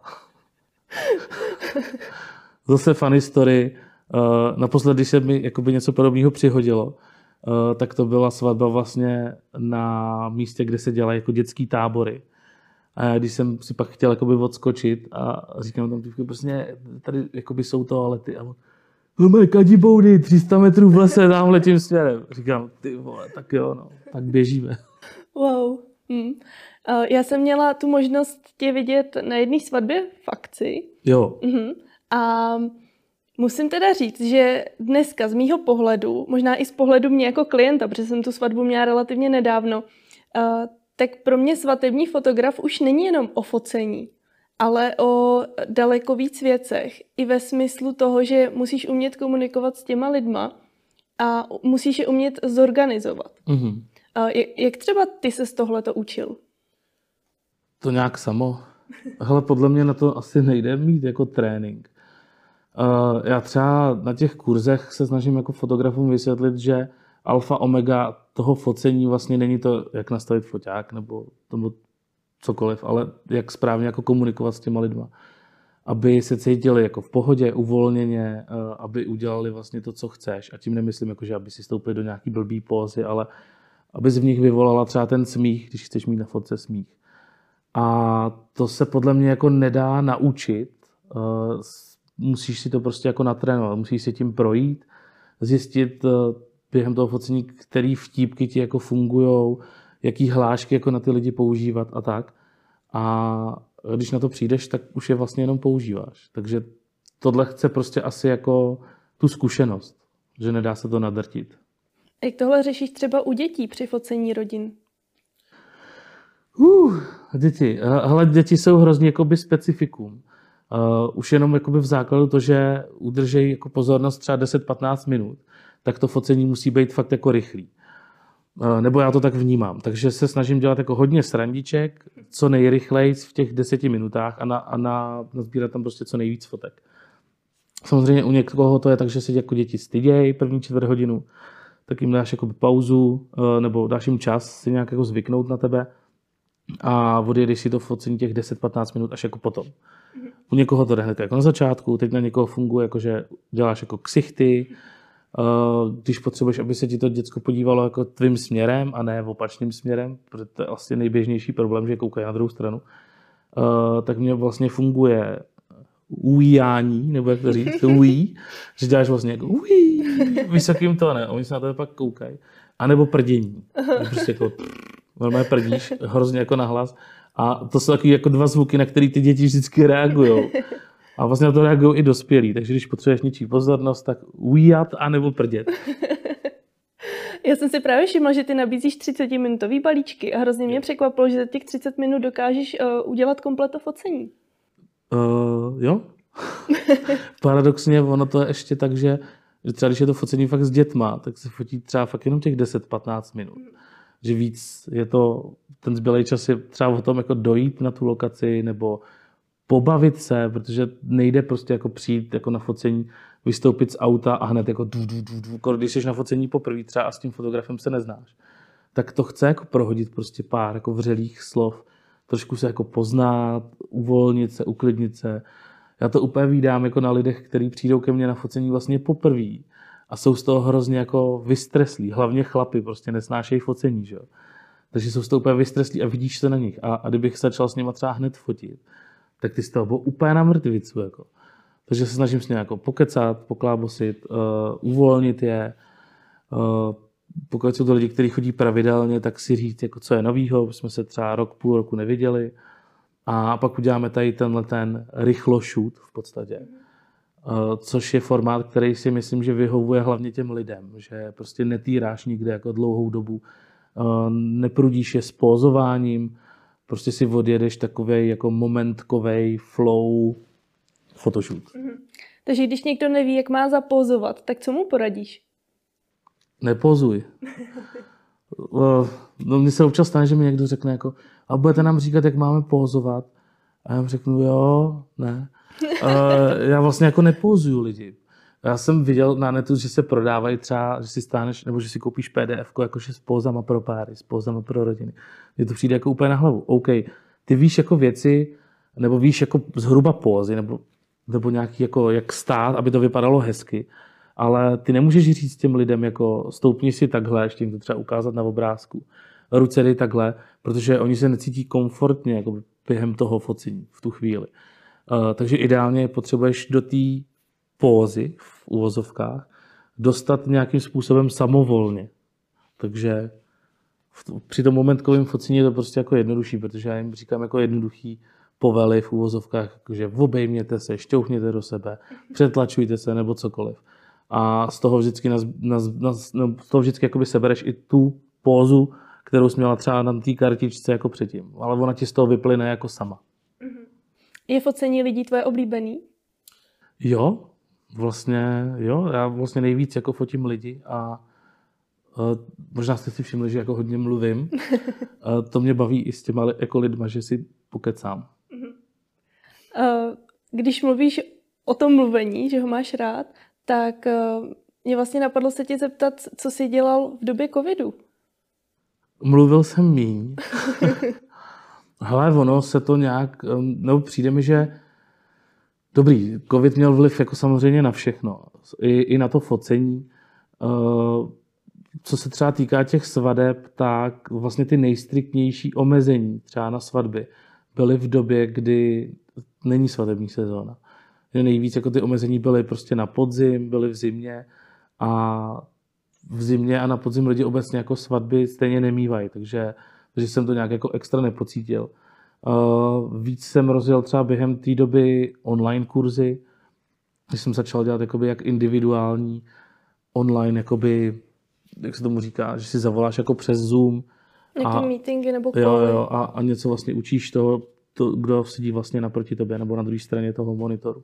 Zase funny story. Uh, naposledy, když se mi jakoby něco podobného přihodilo, tak to byla svatba vlastně na místě, kde se dělají jako dětský tábory. A když jsem si pak chtěl jakoby odskočit a říkám tam, prostě tady jakoby jsou toalety. A no mají kadiboudy, 300 metrů v lese, tam letím směrem. Říkám, ty vole, tak jo, no, tak běžíme. Wow. Hmm. Já jsem měla tu možnost tě vidět na jedné svatbě v akci. Jo. Uh-huh. A musím teda říct, že dneska z mýho pohledu, možná i z pohledu mě jako klienta, protože jsem tu svatbu měla relativně nedávno, uh, tak pro mě svatební fotograf už není jenom o focení, ale o daleko víc věcech. I ve smyslu toho, že musíš umět komunikovat s těma lidma a musíš je umět zorganizovat. Mm-hmm. Jak, jak třeba ty se z tohle to učil? To nějak samo. Hele, podle mě na to asi nejde mít jako trénink. Uh, já třeba na těch kurzech se snažím jako fotografům vysvětlit, že alfa omega toho focení vlastně není to, jak nastavit foťák nebo, nebo cokoliv, ale jak správně jako komunikovat s těma lidma. aby se cítili jako v pohodě, uvolněně, uh, aby udělali vlastně to, co chceš. A tím nemyslím, jako, že aby si stoupili do nějaký blbý pózy, ale aby z nich vyvolala třeba ten smích, když chceš mít na fotce smích. A to se podle mě jako nedá naučit. Musíš si to prostě jako natrénovat, musíš si tím projít, zjistit uh, během toho focení, který vtípky ti jako fungují, jaký hlášky jako na ty lidi používat a tak. A když na to přijdeš, tak už je vlastně jenom používáš. Takže tohle chce prostě asi jako tu zkušenost, že nedá se to nadrtit. Jak tohle řešíš třeba u dětí při focení rodin? Uh, děti. Hele, děti jsou hrozně jakoby specifikum. Uh, už jenom jakoby v základu to, že udržejí jako pozornost třeba 10-15 minut, tak to focení musí být fakt jako rychlý. Uh, nebo já to tak vnímám. Takže se snažím dělat jako hodně srandiček, co nejrychleji v těch deseti minutách a, na, a na, nazbírat tam prostě co nejvíc fotek. Samozřejmě u někoho to je tak, že si jako děti stydějí první čtvrt hodinu, tak jim dáš jako pauzu uh, nebo dáš jim čas si nějak jako zvyknout na tebe a odjedeš si to focení těch 10-15 minut až jako potom. U někoho to jde hned jako na začátku, teď na někoho funguje, jako že děláš jako ksichty, když potřebuješ, aby se ti to děcko podívalo jako tvým směrem a ne opačným směrem, protože to je vlastně nejběžnější problém, že koukají na druhou stranu, tak mě vlastně funguje ujíjání, nebo jak to říct, ují, že děláš vlastně jako ují, vysokým tónem, oni se na to pak koukají. A nebo prdění. Prostě jako normálně prdíš, hrozně jako nahlas. A to jsou taky jako dva zvuky, na které ty děti vždycky reagují. A vlastně na to reagují i dospělí. Takže když potřebuješ něčí pozornost, tak ujíjat a nebo prdět. Já jsem si právě všimla, že ty nabízíš 30-minutový balíčky a hrozně mě překvapilo, že za těch 30 minut dokážeš uh, udělat komplet to focení. Uh, jo. Paradoxně ono to je ještě tak, že, že třeba když je to focení fakt s dětma, tak se fotí třeba fakt jenom těch 10-15 minut. Hmm že víc je to, ten zbylý čas je třeba o tom jako dojít na tu lokaci nebo pobavit se, protože nejde prostě jako přijít jako na focení, vystoupit z auta a hned jako du, du, du, du, když jsi na focení poprvé třeba a s tím fotografem se neznáš, tak to chce jako prohodit prostě pár jako vřelých slov, trošku se jako poznat, uvolnit se, uklidnit se. Já to úplně vídám jako na lidech, kteří přijdou ke mně na focení vlastně poprvé a jsou z toho hrozně jako vystreslí. Hlavně chlapy prostě nesnášejí focení, že jo. Takže jsou z toho úplně vystreslí a vidíš se na nich. A, a kdybych začal s nimi třeba hned fotit, tak ty z toho byl úplně na mrtvicu. Jako. Takže se snažím s nimi jako pokecat, poklábosit, uh, uvolnit je. Uh, pokud jsou to lidi, kteří chodí pravidelně, tak si říct, jako, co je novýho, jsme se třeba rok, půl roku neviděli. A pak uděláme tady tenhle ten rychlo shoot v podstatě. Mm Eh, což je formát, který si myslím, že vyhovuje hlavně těm lidem, že prostě netýráš nikde jako dlouhou dobu, eh, neprudíš je s pózováním, prostě si odjedeš takový jako momentkový flow photoshoot. Mm-hmm. Takže když někdo neví, jak má zapózovat, tak co mu poradíš? Nepozuj. Eh, no, mně se občas stane, že mi někdo řekne jako, a budete nám říkat, jak máme pózovat? A já řeknu, jo, ne. Uh, já vlastně jako nepouzuju lidi. Já jsem viděl na netu, že se prodávají třeba, že si stáneš, nebo že si koupíš PDF, jakože s pózama pro páry, s pózama pro rodiny. Mně to přijde jako úplně na hlavu. OK, ty víš jako věci, nebo víš jako zhruba pózy, nebo, nebo nějaký jako jak stát, aby to vypadalo hezky, ale ty nemůžeš říct těm lidem jako stoupni si takhle, ještě jim to třeba ukázat na obrázku, ruce dej takhle, protože oni se necítí komfortně jako během toho focení v tu chvíli. Eh, takže ideálně potřebuješ do té pózy v uvozovkách dostat nějakým způsobem samovolně. Takže v, při tom momentkovém focení je to prostě jako jednodušší, protože já jim říkám jako jednoduchý povely v úvozovkách, že obejměte se, šťouchněte do sebe, přetlačujte se nebo cokoliv. A z toho vždycky, naz, naz, naz, no, z toho vždycky jakoby sebereš i tu pózu, kterou jsi měla třeba na té kartičce jako předtím. Ale ona ti z toho vyplyne jako sama. Je focení lidí tvoje oblíbený? Jo, vlastně jo. Já vlastně nejvíc jako fotím lidi a uh, možná jste si všimli, že jako hodně mluvím. uh, to mě baví i s těma jako lidma, že si pokecám. Uh, když mluvíš o tom mluvení, že ho máš rád, tak uh, mě vlastně napadlo se tě zeptat, co jsi dělal v době covidu. Mluvil jsem míň. Hele, ono se to nějak, nebo přijde mi, že Dobrý, covid měl vliv jako samozřejmě na všechno. I, i na to focení. Uh, co se třeba týká těch svadeb, tak vlastně ty nejstriktnější omezení třeba na svatby byly v době, kdy není svatební sezóna. Nejvíc jako ty omezení byly prostě na podzim, byly v zimě a v zimě a na podzim lidi obecně jako svatby stejně nemývají, takže, takže jsem to nějak jako extra nepocítil. Uh, víc jsem rozjel třeba během té doby online kurzy, když jsem začal dělat jakoby jak individuální online, jakoby, jak se tomu říká, že si zavoláš jako přes Zoom. Nějaký a, meetingy nebo call. Jo, jo, a, a něco vlastně učíš toho, to, kdo sedí vlastně naproti tobě nebo na druhé straně toho monitoru.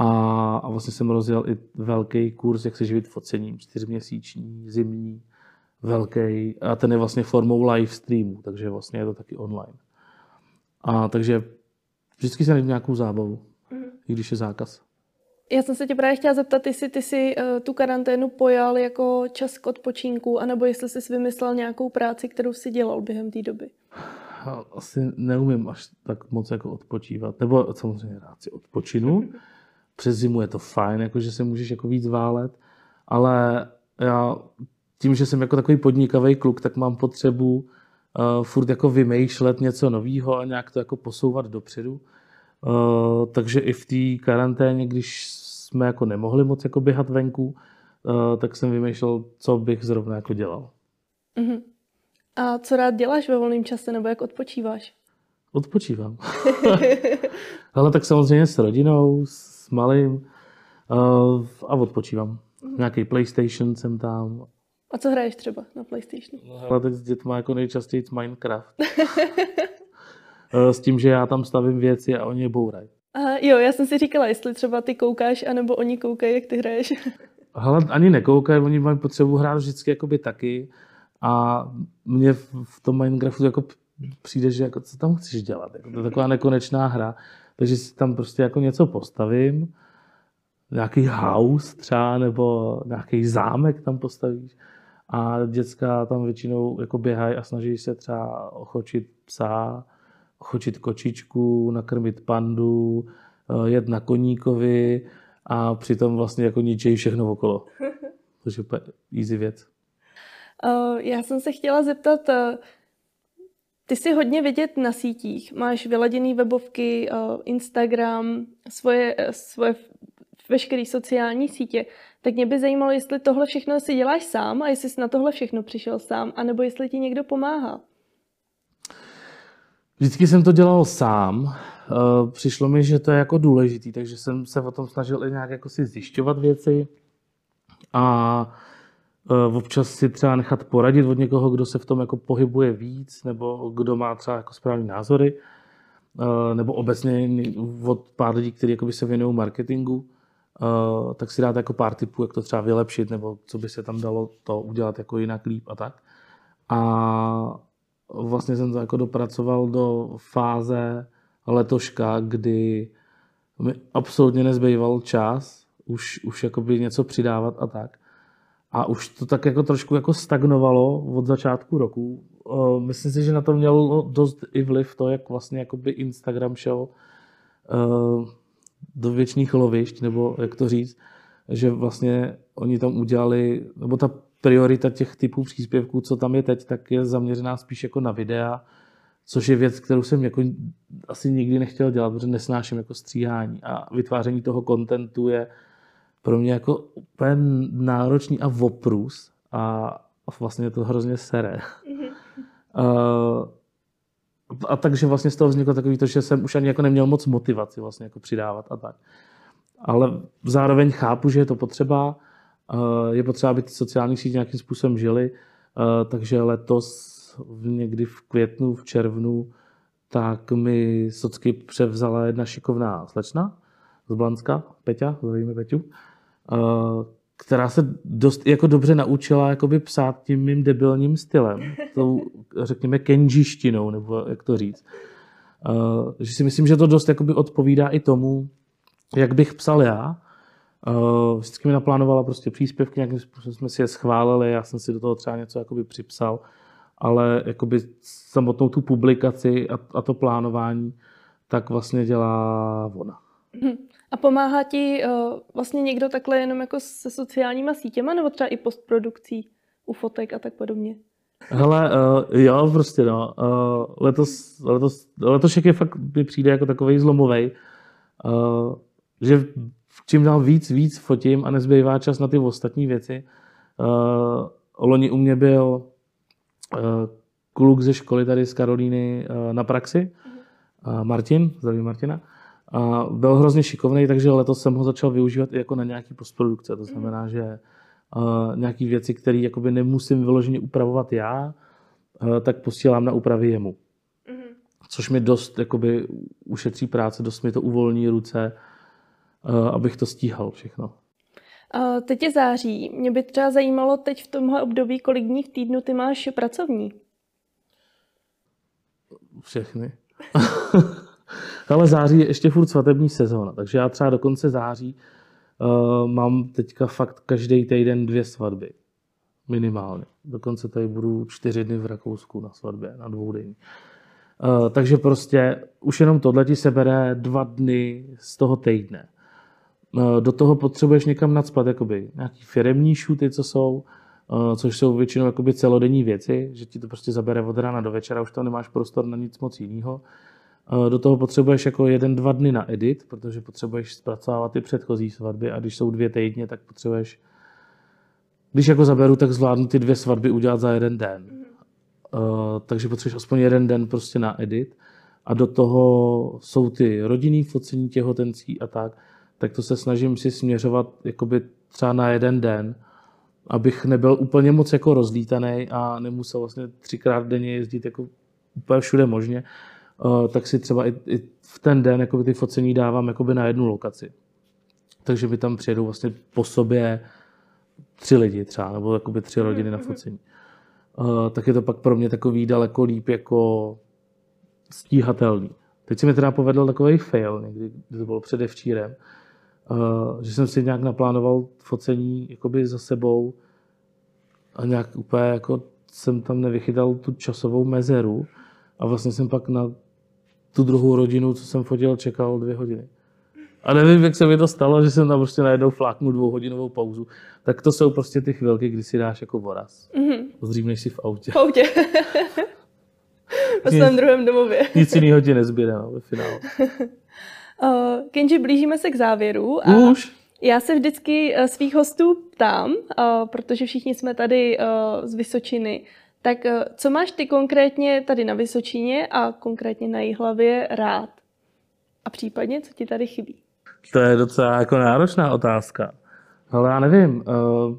A, a vlastně jsem rozjel i velký kurz, jak se živit focením, čtyřměsíční, zimní, velký. A ten je vlastně formou live streamu, takže vlastně je to taky online. A takže vždycky se najdu nějakou zábavu, mm. i když je zákaz. Já jsem se tě právě chtěla zeptat, jestli ty si uh, tu karanténu pojal jako čas k odpočinku, anebo jestli jsi vymyslel nějakou práci, kterou si dělal během té doby. Asi neumím až tak moc jako odpočívat. Nebo samozřejmě rád si odpočinu. Přes zimu je to fajn, jako že se můžeš jako víc válet, ale já tím, že jsem jako takový podnikavý kluk, tak mám potřebu uh, furt jako vymýšlet něco nového a nějak to jako posouvat dopředu. Uh, takže i v té karanténě, když jsme jako nemohli moc jako běhat venku, uh, tak jsem vymýšlel, co bych zrovna jako dělal. Uh-huh. A co rád děláš ve volném čase, nebo jak odpočíváš? Odpočívám. Ale tak samozřejmě s rodinou, s malým uh, a odpočívám. Uh-huh. Nějaký PlayStation jsem tam. A co hraješ třeba na PlayStationu? No, ale teď s dětma jako nejčastěji Minecraft. s tím, že já tam stavím věci a oni je bourají. Aha, jo, já jsem si říkala, jestli třeba ty koukáš, anebo oni koukají, jak ty hraješ. Hele, ani nekoukají, oni mají potřebu hrát vždycky jakoby taky. A mně v tom Minecraftu jako přijde, že jako, co tam chceš dělat. Jako, to je taková nekonečná hra. Takže si tam prostě jako něco postavím, nějaký house třeba, nebo nějaký zámek tam postavíš. A děcka tam většinou jako běhají a snaží se třeba ochočit psa, ochočit kočičku, nakrmit pandu, eh, jet na koníkovi a přitom vlastně jako ničejí všechno okolo. Takže je easy věc. Uh, já jsem se chtěla zeptat, uh, ty jsi hodně vidět na sítích, máš vyladěné webovky, uh, Instagram, svoje, svoje veškeré sociální sítě, tak mě by zajímalo, jestli tohle všechno si děláš sám a jestli jsi na tohle všechno přišel sám, anebo jestli ti někdo pomáhá. Vždycky jsem to dělal sám. Eh, přišlo mi, že to je jako důležitý, takže jsem se o tom snažil i nějak jako si zjišťovat věci a eh, občas si třeba nechat poradit od někoho, kdo se v tom jako pohybuje víc, nebo kdo má třeba jako správný názory, eh, nebo obecně od pár lidí, kteří se věnují marketingu, tak si dát jako pár tipů, jak to třeba vylepšit, nebo co by se tam dalo to udělat jako jinak líp a tak. A vlastně jsem to jako dopracoval do fáze letoška, kdy mi absolutně nezbýval čas už, už něco přidávat a tak. A už to tak jako trošku jako stagnovalo od začátku roku. Myslím si, že na to mělo dost i vliv to, jak vlastně jakoby Instagram šel do věčných lovišť, nebo jak to říct, že vlastně oni tam udělali, nebo ta priorita těch typů příspěvků, co tam je teď, tak je zaměřená spíš jako na videa, což je věc, kterou jsem jako asi nikdy nechtěl dělat, protože nesnáším jako stříhání a vytváření toho kontentu je pro mě jako úplně náročný a voprus a vlastně to hrozně sere. Mm-hmm. Uh, a takže vlastně z toho vzniklo takový to, že jsem už ani jako neměl moc motivaci vlastně jako přidávat a tak. Ale zároveň chápu, že je to potřeba, Eh, je potřeba, aby ty sociální sítě nějakým způsobem žily, eh, takže letos někdy v květnu, v červnu, tak mi socky převzala jedna šikovná slečna z Blanska, Peťa, zdravíme Peťu, eh, která se dost jako dobře naučila jakoby psát tím mým debilním stylem, tou, řekněme, kenžištinou, nebo jak to říct. Že si myslím, že to dost jakoby odpovídá i tomu, jak bych psal já, Uh, vždycky mi naplánovala prostě příspěvky, nějakým způsobem jsme si je schválili, já jsem si do toho třeba něco jakoby připsal, ale jakoby samotnou tu publikaci a, a to plánování, tak vlastně dělá ona. A pomáhá ti uh, vlastně někdo takhle jenom jako se sociálníma sítěma, nebo třeba i postprodukcí u fotek a tak podobně? Hele, uh, jo, prostě no. Uh, letos, letos, letošek je fakt, mi přijde jako takový zlomový, uh, že čím dál víc, víc fotím a nezbývá čas na ty ostatní věci. Uh, loni u mě byl uh, kluk ze školy tady z Karolíny uh, na praxi, uh, Martin, zdravím Martina. A byl hrozně šikovný, takže letos jsem ho začal využívat i jako na nějaký postprodukce. To znamená, že uh, nějaké věci, které jakoby nemusím vyloženě upravovat já, uh, tak posílám na úpravy jemu. Mm-hmm. Což mi dost jakoby, ušetří práce, dost mi to uvolní ruce, uh, abych to stíhal všechno. Uh, teď je září. Mě by třeba zajímalo teď v tomhle období, kolik dní v týdnu ty máš pracovní. Všechny. Ale září je ještě furt svatební sezóna, takže já třeba do konce září uh, mám teďka fakt každý týden dvě svatby. Minimálně. Dokonce tady budu čtyři dny v Rakousku na svatbě, na dvou dny. Uh, takže prostě už jenom tohle ti sebere dva dny z toho týdne. Uh, do toho potřebuješ někam nadspat jakoby nějaký firemní šuty, co jsou, uh, což jsou většinou jakoby celodenní věci, že ti to prostě zabere od rána do večera, už tam nemáš prostor na nic moc jiného. Do toho potřebuješ jako jeden, dva dny na edit, protože potřebuješ zpracovávat ty předchozí svatby a když jsou dvě týdně, tak potřebuješ, když jako zaberu, tak zvládnu ty dvě svatby udělat za jeden den. Uh, takže potřebuješ aspoň jeden den prostě na edit. A do toho jsou ty rodinný focení těhotenství a tak, tak to se snažím si směřovat jakoby třeba na jeden den, abych nebyl úplně moc jako rozlítaný a nemusel vlastně třikrát denně jezdit jako úplně všude možně, Eh, tak si třeba i, i v ten den jakoby ty focení dávám jakoby na jednu lokaci. Takže mi tam přijedou vlastně po sobě tři lidi třeba, nebo jakoby tři rodiny na focení. Uh, tak je to pak pro mě takový daleko líp jako stíhatelný. Teď se mi teda povedl takový fail, někdy, kdy to bylo předevčírem, uh, že jsem si nějak naplánoval focení jakoby za sebou a nějak úplně jako jsem tam nevychytal tu časovou mezeru a vlastně jsem pak na tu druhou rodinu, co jsem fotil, čekal dvě hodiny. A nevím, jak se mi to stalo, že jsem tam prostě najednou fláknul dvouhodinovou pauzu. Tak to jsou prostě ty chvilky, kdy si dáš jako voraz. Mm-hmm. Zřímneš si v autě. V autě. Ve svém druhém domově. Nic jiného ti nezbyde no, ve finále. Uh, Kenji, blížíme se k závěru. A Už? Já se vždycky uh, svých hostů ptám, uh, protože všichni jsme tady uh, z Vysočiny, tak eh, co máš ty konkrétně tady na Vysočině a konkrétně na Jihlavě rád? A případně, co ti tady chybí? To je docela jako náročná otázka. Ale já nevím. Uh,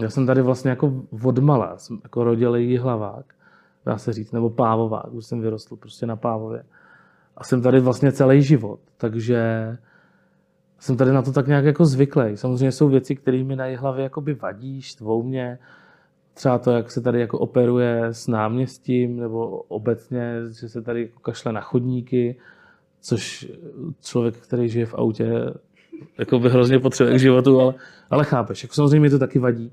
já jsem tady vlastně jako odmala, jsem jako rodilý jihlavák, dá se říct, nebo pávovák, už jsem vyrostl prostě na pávově. A jsem tady vlastně celý život, takže jsem tady na to tak nějak jako zvyklý. Samozřejmě jsou věci, které mi na jihlavě jakoby vadí, štvou mě, třeba to, jak se tady jako operuje s náměstím, nebo obecně, že se tady jako kašle na chodníky, což člověk, který žije v autě, jako by hrozně potřebuje k životu, ale, ale chápeš, jako samozřejmě to taky vadí,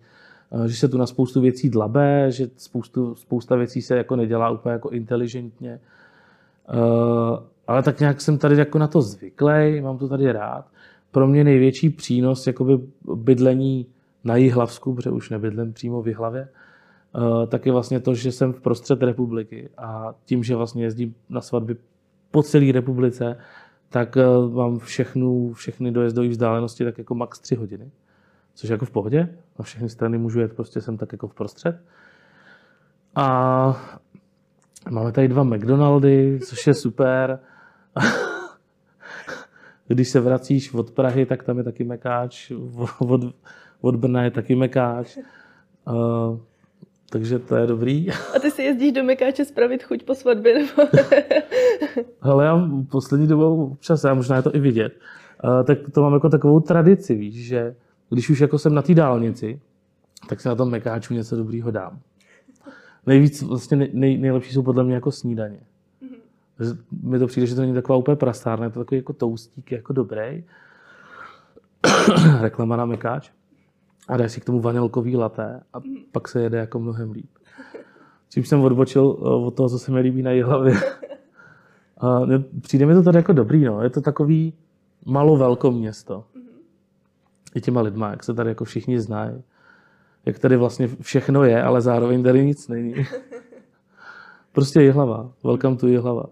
eh, že se tu na spoustu věcí dlabe, že spoustu, spousta věcí se jako nedělá úplně jako inteligentně. Uh, ale tak nějak jsem tady jako na to zvyklý, mám to tady rád. Pro mě největší přínos jakoby bydlení na Jihlavsku, protože už nebydlím přímo v Jihlavě, eh, tak je vlastně to, že jsem v prostřed republiky a tím, že vlastně jezdím na svatby po celé republice, tak eh, mám všechnu, všechny dojezdové vzdálenosti tak jako max 3 hodiny, což je jako v pohodě. Na všechny strany můžu jet, prostě jsem tak jako v prostřed. A máme tady dva McDonaldy, což je super. Když se vracíš od Prahy, tak tam je taky mekáč. Od, od Brna je taky Mekáč. Uh, takže to je dobrý. A ty si jezdíš do Mekáče spravit chuť po svatbě? Nebo? Hele, já poslední dobou občas, já možná je to i vidět, uh, tak to mám jako takovou tradici, víš, že když už jako jsem na té dálnici, tak si na tom Mekáču něco dobrýho dám. Nejvíc, vlastně nej, nejlepší jsou podle mě jako snídaně. Mm-hmm. Mi to přijde, že to není taková úplně prastárna, je to takový jako toustík, jako dobrý. Reklama na Mekáč a dáš si k tomu vanilkový laté a pak se jede jako mnohem líp. Čím jsem odbočil eh, od toho, co se mi líbí na hlavě. A přijde mi to tady jako dobrý, no. Je to takový, malo velko město. I těma lidma, jak se tady jako všichni znají. Jak tady vlastně všechno je, ale zároveň tady nic není. Prostě Jihlava. Welcome to Jihlava.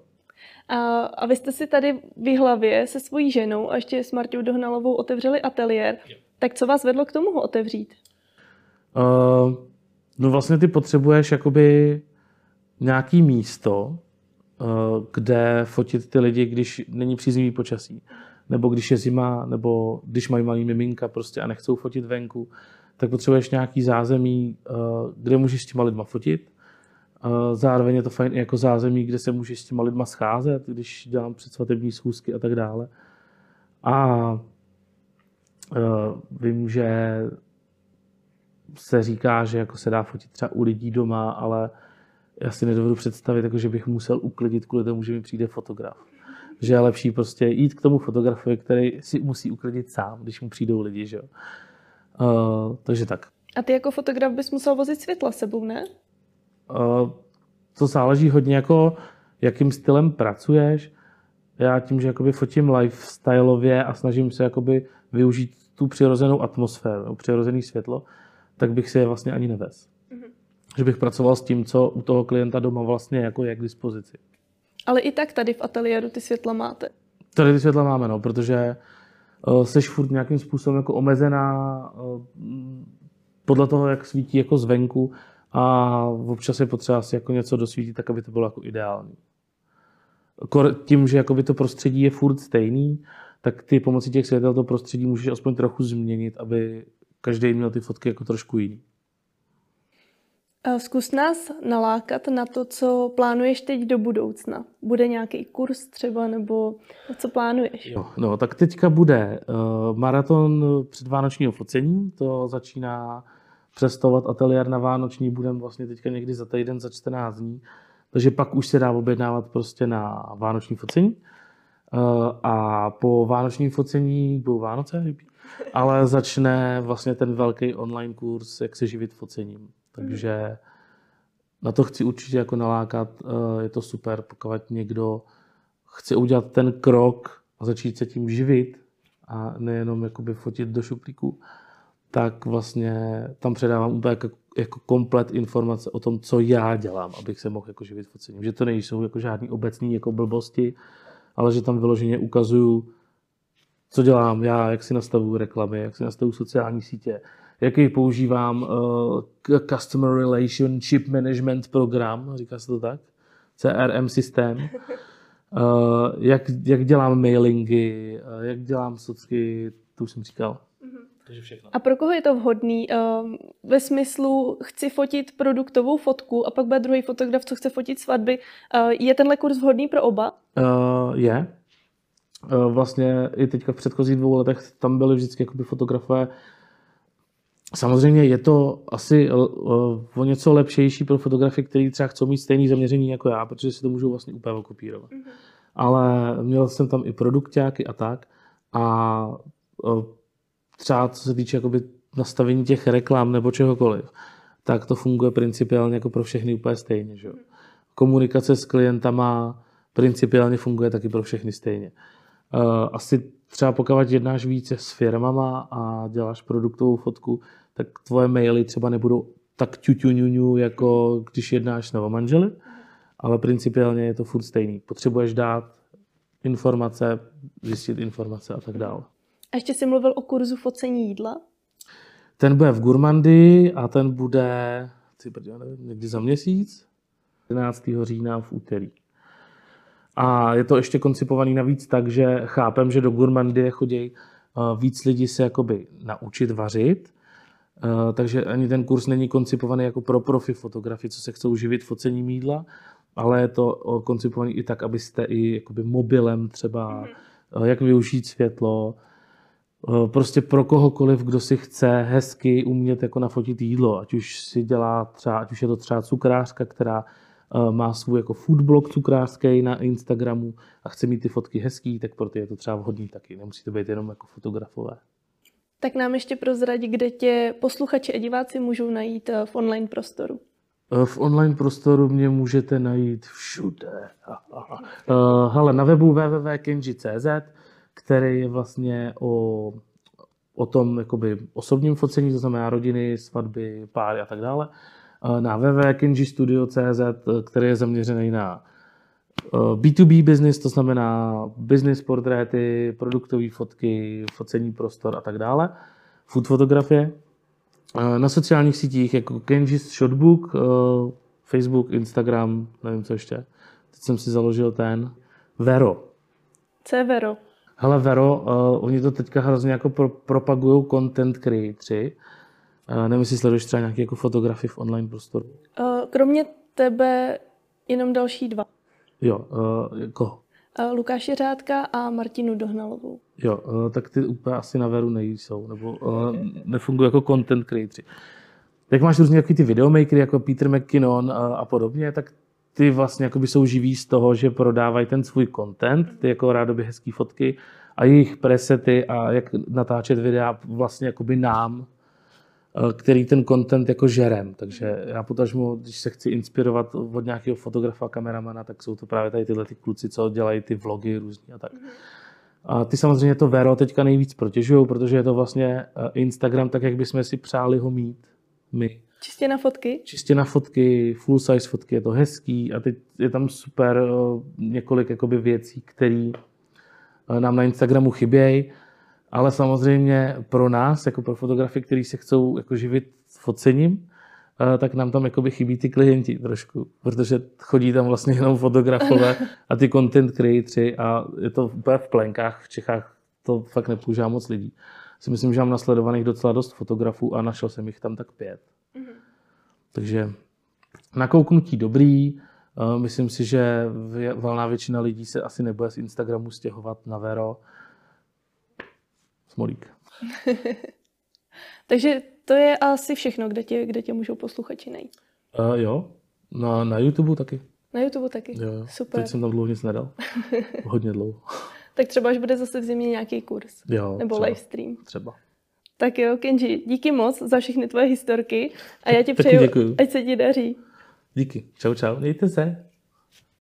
A, a vy jste si tady v Jihlavě se svojí ženou a ještě s Martou Dohnalovou otevřeli ateliér. Tak co vás vedlo k tomu ho otevřít? Uh, no vlastně ty potřebuješ jakoby nějaký místo, uh, kde fotit ty lidi, když není příznivý počasí. Nebo když je zima, nebo když mají malý miminka prostě a nechcou fotit venku, tak potřebuješ nějaký zázemí, uh, kde můžeš s těma lidma fotit. Uh, zároveň je to fajn jako zázemí, kde se můžeš s těma lidma scházet, když dělám předsvatební schůzky a tak dále. A vím, že se říká, že jako se dá fotit třeba u lidí doma, ale já si nedovedu představit, jako že bych musel uklidit kvůli tomu, že mi přijde fotograf. Že je lepší prostě jít k tomu fotografovi, který si musí uklidit sám, když mu přijdou lidi, že jo. Uh, takže tak. A ty jako fotograf bys musel vozit světla sebou, ne? Uh, to záleží hodně jako, jakým stylem pracuješ. Já tím, že jakoby fotím lifestyleově a snažím se jakoby využít tu přirozenou atmosféru, přirozené světlo, tak bych si je vlastně ani nevez. Mm-hmm. Že bych pracoval s tím, co u toho klienta doma vlastně jako je k dispozici. Ale i tak tady v ateliéru ty světla máte. Tady ty světla máme, no, protože uh, seš furt nějakým způsobem jako omezená uh, podle toho, jak svítí jako zvenku a občas je potřeba si jako něco dosvítit, tak aby to bylo jako ideální. Tím, že jakoby to prostředí je furt stejný, tak ty pomocí těch světel to prostředí můžeš aspoň trochu změnit, aby každý měl ty fotky jako trošku jiný. Zkus nás nalákat na to, co plánuješ teď do budoucna. Bude nějaký kurz třeba, nebo co plánuješ? Jo, no, tak teďka bude uh, maraton předvánočního focení. To začíná přestovat ateliér na Vánoční. Budeme vlastně teďka někdy za týden, za 14 dní. Takže pak už se dá objednávat prostě na Vánoční focení. Uh, a po Vánočním focení budou Vánoce, ale začne vlastně ten velký online kurz, jak se živit focením. Takže na to chci určitě jako nalákat, eh, je to super, pokud někdo chce udělat ten krok a začít se tím živit a nejenom jakoby fotit do šuplíku, tak vlastně tam předávám úplně jako, jako komplet informace o tom, co já dělám, abych se mohl jako živit focením. Že to nejsou jako žádný obecný jako blbosti, ale že tam vyloženě ukazuju, co dělám já, jak si nastavuju reklamy, jak si nastavuju sociální sítě, jaký používám uh, Customer Relationship Management program, říká se to tak, CRM systém, uh, jak, jak dělám mailingy, uh, jak dělám socky, to už jsem říkal. Takže všechno. A pro koho je to vhodný? Uh, ve smyslu, chci fotit produktovou fotku a pak bude druhý fotograf, co chce fotit svatby. Uh, je tenhle kurz vhodný pro oba? Uh, je. Uh, vlastně i teďka v předchozích dvou letech tam byly vždycky jakoby fotografové Samozřejmě je to asi eh, o něco lepšejší pro fotografy, kteří třeba chcou mít stejné zaměření jako já, protože si to můžou vlastně úplně kopírovat. Mm-hmm. Ale měl jsem tam i produktáky a tak. A eh, třeba co se týče jakoby nastavení těch reklam nebo čehokoliv, tak to funguje principiálně jako pro všechny úplně stejně. Že? Komunikace s klientama principiálně funguje taky pro všechny stejně. Eh, asi třeba pokud jednáš více s firmama a děláš produktovou fotku, tak tvoje maily třeba nebudou tak ťuťuňuňu, jako když jednáš s manželi, ale principiálně je to furt stejný. Potřebuješ dát informace, zjistit informace a tak dále. A ještě jsi mluvil o kurzu focení jídla? Ten bude v Gurmandy a ten bude ty brdě, nevím, někdy za měsíc, 11. října v úterý. A je to ještě koncipovaný navíc tak, že chápem, že do Gurmandy chodí eh, víc lidí se jakoby naučit vařit, Eh, takže ani ten kurz není koncipovaný jako pro profi fotografii, co se chcou živit focením jídla, ale je to koncipovaný i tak, abyste i jakoby mobilem třeba, mm. jak využít světlo, eh, prostě pro kohokoliv, kdo si chce hezky umět jako nafotit jídlo, ať už si dělá třeba, ať už je to třeba cukrářka, která má svůj jako foodblog cukrářský na Instagramu a chce mít ty fotky hezký, tak pro ty je to třeba vhodný taky. Nemusí to být jenom jako fotografové. Tak nám ještě prozradí, kde tě posluchači a diváci můžou najít eh, v online prostoru. Eh, v online prostoru mě můžete najít všude. Eh, hele, na webu www.kenji.cz, který je vlastně o, o tom jakoby osobním focení, to znamená rodiny, svatby, páry a tak dále, eh, na www.kenjistudio.cz, který je zaměřený na B2B business, to znamená business portréty, produktové fotky, focení prostor a tak dále, food fotografie. Na sociálních sítích jako Kenji's Shotbook, Facebook, Instagram, nevím co ještě. Teď jsem si založil ten Vero. Co je Vero? Hele, Vero, uh, oni to teďka hrozně jako pro, propagují content creatory. Uh, nevím, jestli sleduješ třeba nějaké jako fotografii v online prostoru. Uh, kromě tebe jenom další dva. Jo, uh, koho? Uh, Lukáše Řádka a Martinu Dohnalovou. Jo, uh, tak ty úplně asi na Veru nejsou, nebo uh, nefungují jako content creatory. Jak máš různě takový ty videomakery, jako Peter McKinnon a, a podobně, tak ty vlastně jakoby jsou živí z toho, že prodávají ten svůj content, ty jako rádoby hezký fotky a jejich presety a jak natáčet videa vlastně jakoby nám, eh, který ten content jako žerem. Takže já potažmu, když se chci inspirovat od nějakého fotografa, kameramana, tak jsou to právě tady tyhle ty kluci, co dělají ty vlogy různý a tak. A ty samozřejmě to Vero teďka nejvíc protěžují, protože je to vlastně eh, Instagram tak, jak bychom si přáli ho mít my. Čistě na fotky? Čistě na fotky, full size fotky, je to hezký a teď je tam super uh, několik jakoby věcí, které uh, nám na Instagramu chybějí, ale samozřejmě pro nás, jako pro fotografy, kteří se chcou jako živit focením, uh, tak nám tam jakoby chybí ty klienti trošku, protože chodí tam vlastně jenom fotografové a ty content creatory a je to úplně v plenkách v Čechách, to fakt nepoužívá moc lidí si myslím, že mám nasledovaných docela dost fotografů a našel jsem jich tam tak pět. Mm-hmm. Takže nakouknutí dobrý. Eh, myslím si, že valná většina lidí se asi nebude z Instagramu stěhovat na Vero. Smolík. Takže to je asi všechno, kde tě, kde tě můžou posluchači najít. Uh, jo, na, na YouTube taky. Na YouTube taky? Jo, Super. Teď jsem tam dlouho nic nedal. Hodně dlouho. Tak třeba, až bude zase v zimě nějaký kurz. Jo, nebo třeba, live stream. Třeba. Tak jo, Kenji, díky moc za všechny tvoje historky a já ti přeju, ať se ti daří. Díky. Čau, čau. Mějte se.